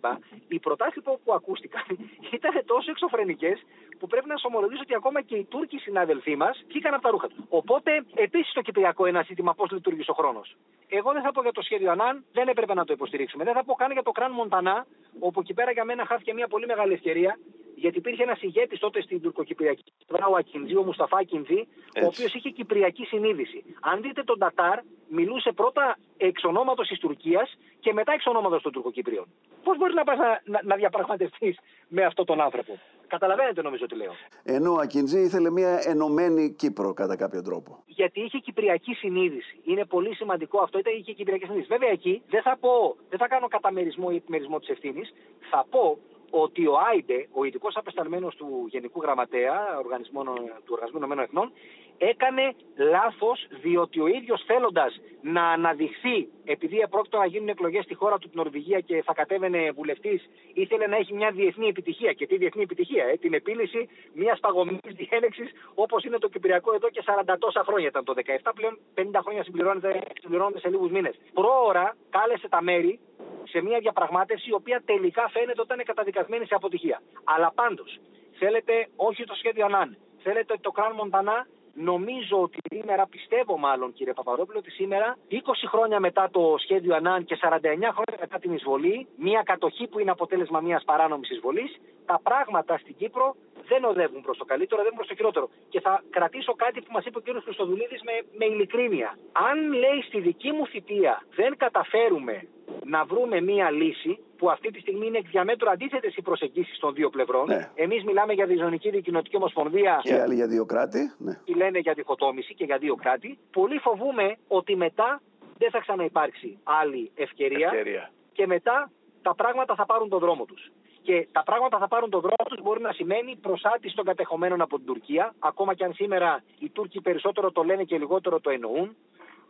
Οι προτάσεις λοιπόν που ακούστηκαν ήταν τόσο εξωφρενικές που πρέπει να σα ομολογήσω ότι ακόμα και οι Τούρκοι συνάδελφοί μας βγήκαν από τα ρούχα τους. Οπότε επίσης το Κυπριακό ένα ζήτημα πώς λειτουργεί ο χρόνος. Εγώ δεν θα πω για το σχέδιο Ανάν, δεν έπρεπε να το υποστηρίξουμε. Δεν θα πω καν για το Κραν Μοντανά, όπου εκεί πέρα για μένα χάθηκε μια πολύ μεγάλη ευκαιρία. Γιατί υπήρχε ένας ηγέτης τότε στην τουρκοκυπριακή πλευρά, ο Ακινζή, ο Μουσταφά Ακινζή, ο Έτσι. οποίος είχε κυπριακή συνείδηση. Αν δείτε τον Τατάρ, μιλούσε πρώτα εξ ονόματος της Τουρκίας και μετά εξ ονόματος των Τουρκοκυπρίων. Πώς μπορείς να πας να, να, να διαπραγματευτείς με αυτόν τον άνθρωπο; Καταλαβαίνετε νομίζω τι λέω. Ενώ ο Ακιντζή ήθελε μια ενωμένη Κύπρο κατά κάποιο τρόπο. γιατί είχε κυπριακή συνείδηση. Είναι πολύ σημαντικό αυτό. Ήταν, είχε κυπριακή συνείδηση. Βέβαια εκεί δεν θα, πω, δεν θα κάνω καταμερισμό ή επιμερισμό της ευθύνης. Θα πω ότι ο Άιντε, ο ειδικός απεσταλμένος του Γενικού Γραμματέα Οργανισμών, του Οργανισμού Ηνωμένων Εθνών, έκανε λάθος διότι ο ίδιος θέλοντας να αναδειχθεί, επειδή επρόκειτο να γίνουν εκλογές στη χώρα του, την Νορβηγία και θα κατέβαινε βουλευτής, ήθελε να έχει μια διεθνή επιτυχία. Και τι διεθνή επιτυχία, ε, την επίλυση μιας παγωμένης διέλεξη όπως είναι το Κυπριακό εδώ και 40 τόσα χρόνια ήταν το 17, πλέον 50 χρόνια συμπληρώνεται, συμπληρώνεται σε λίγους μήνες. Πρόωρα κάλεσε τα μέρη σε μια διαπραγμάτευση η οποία τελικά φαίνεται ότι ήταν καταδικασμένη σε αποτυχία. Αλλά πάντως, θέλετε όχι το σχέδιο Ανάν, θέλετε το Κραν Μοντανά, νομίζω ότι σήμερα, πιστεύω μάλλον κύριε Παπαδόπουλο, ότι σήμερα, 20 χρόνια μετά το σχέδιο Ανάν και 49 χρόνια μετά την εισβολή, μια κατοχή που είναι αποτέλεσμα μιας παράνομης εισβολής, τα πράγματα στην Κύπρο δεν οδεύουν προς το καλύτερο, οδεύουν προς το χειρότερο. Και θα κρατήσω κάτι που μας είπε ο κ. Χρυστοδουλίδης με, με ειλικρίνεια. Αν λέει στη δική μου θητεία δεν καταφέρουμε να βρούμε μία λύση, που αυτή τη στιγμή είναι εκ διαμέτρου αντίθετες οι προσεγγίσεις των δύο πλευρών. Ναι. Εμείς μιλάμε για διζωνική δικοινοτική ομοσπονδία Και άλλοι για δύο κράτη. Ναι. τι λένε για διχοτόμηση και για δύο κράτη. Πολύ φοβούμε ότι μετά δεν θα ξαναυπάρξει άλλη ευκαιρία Ευκαιρία. και μετά τα πράγματα θα πάρουν τον δρόμο τους. Και τα πράγματα θα πάρουν τον δρόμο τους. Μπορεί να σημαίνει προσάτηση των κατεχομένων από την Τουρκία, ακόμα και αν σήμερα οι Τούρκοι περισσότερο το λένε και λιγότερο το εννοούν.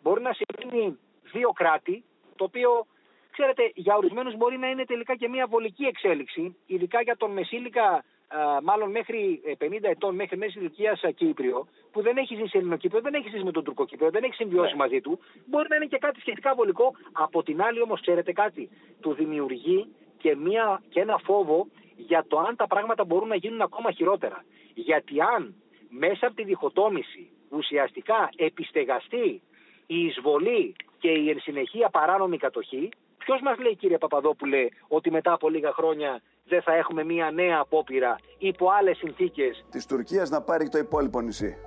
Μπορεί να σημαίνει δύο κράτη, το οποίο ξέρετε για ορισμένους μπορεί να είναι τελικά και μια βολική εξέλιξη, ειδικά για τον Μεσήλικα μάλλον μέχρι 50 ε, ετών, μέχρι μέσης ηλικίας Κύπριο, που δεν έχει ζήσει Ελληνοκύπριο, δεν έχει ζήσει με τον Τουρκοκύπριο, δεν έχει συμβιώσει ναι. μαζί του, μπορεί να είναι και κάτι σχετικά βολικό. Από την άλλη, όμως, ξέρετε κάτι, του δημιουργεί και, μια, και ένα φόβο για το αν τα πράγματα μπορούν να γίνουν ακόμα χειρότερα. Γιατί αν μέσα από τη διχοτόμηση ουσιαστικά επιστεγαστεί η εισβολή και η εν συνεχεία παράνομη κατοχή, ποιος μας λέει κύριε Παπαδόπουλε ότι μετά από λίγα χρόνια δεν θα έχουμε μια νέα απόπειρα υπό άλλες συνθήκες; Της Τουρκίας να πάρει το υπόλοιπο νησί.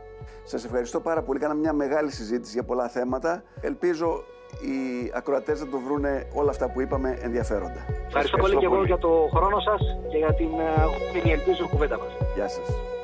Σας ευχαριστώ πάρα πολύ. Κάναμε μια μεγάλη συζήτηση για πολλά θέματα. Ελπίζω οι ακροατές να το βρούνε όλα αυτά που είπαμε ενδιαφέροντα. Ευχαριστώ, πολύ και εγώ για το χρόνο σας και για την uh, ελπίζω κουβέντα μας. Γεια σας.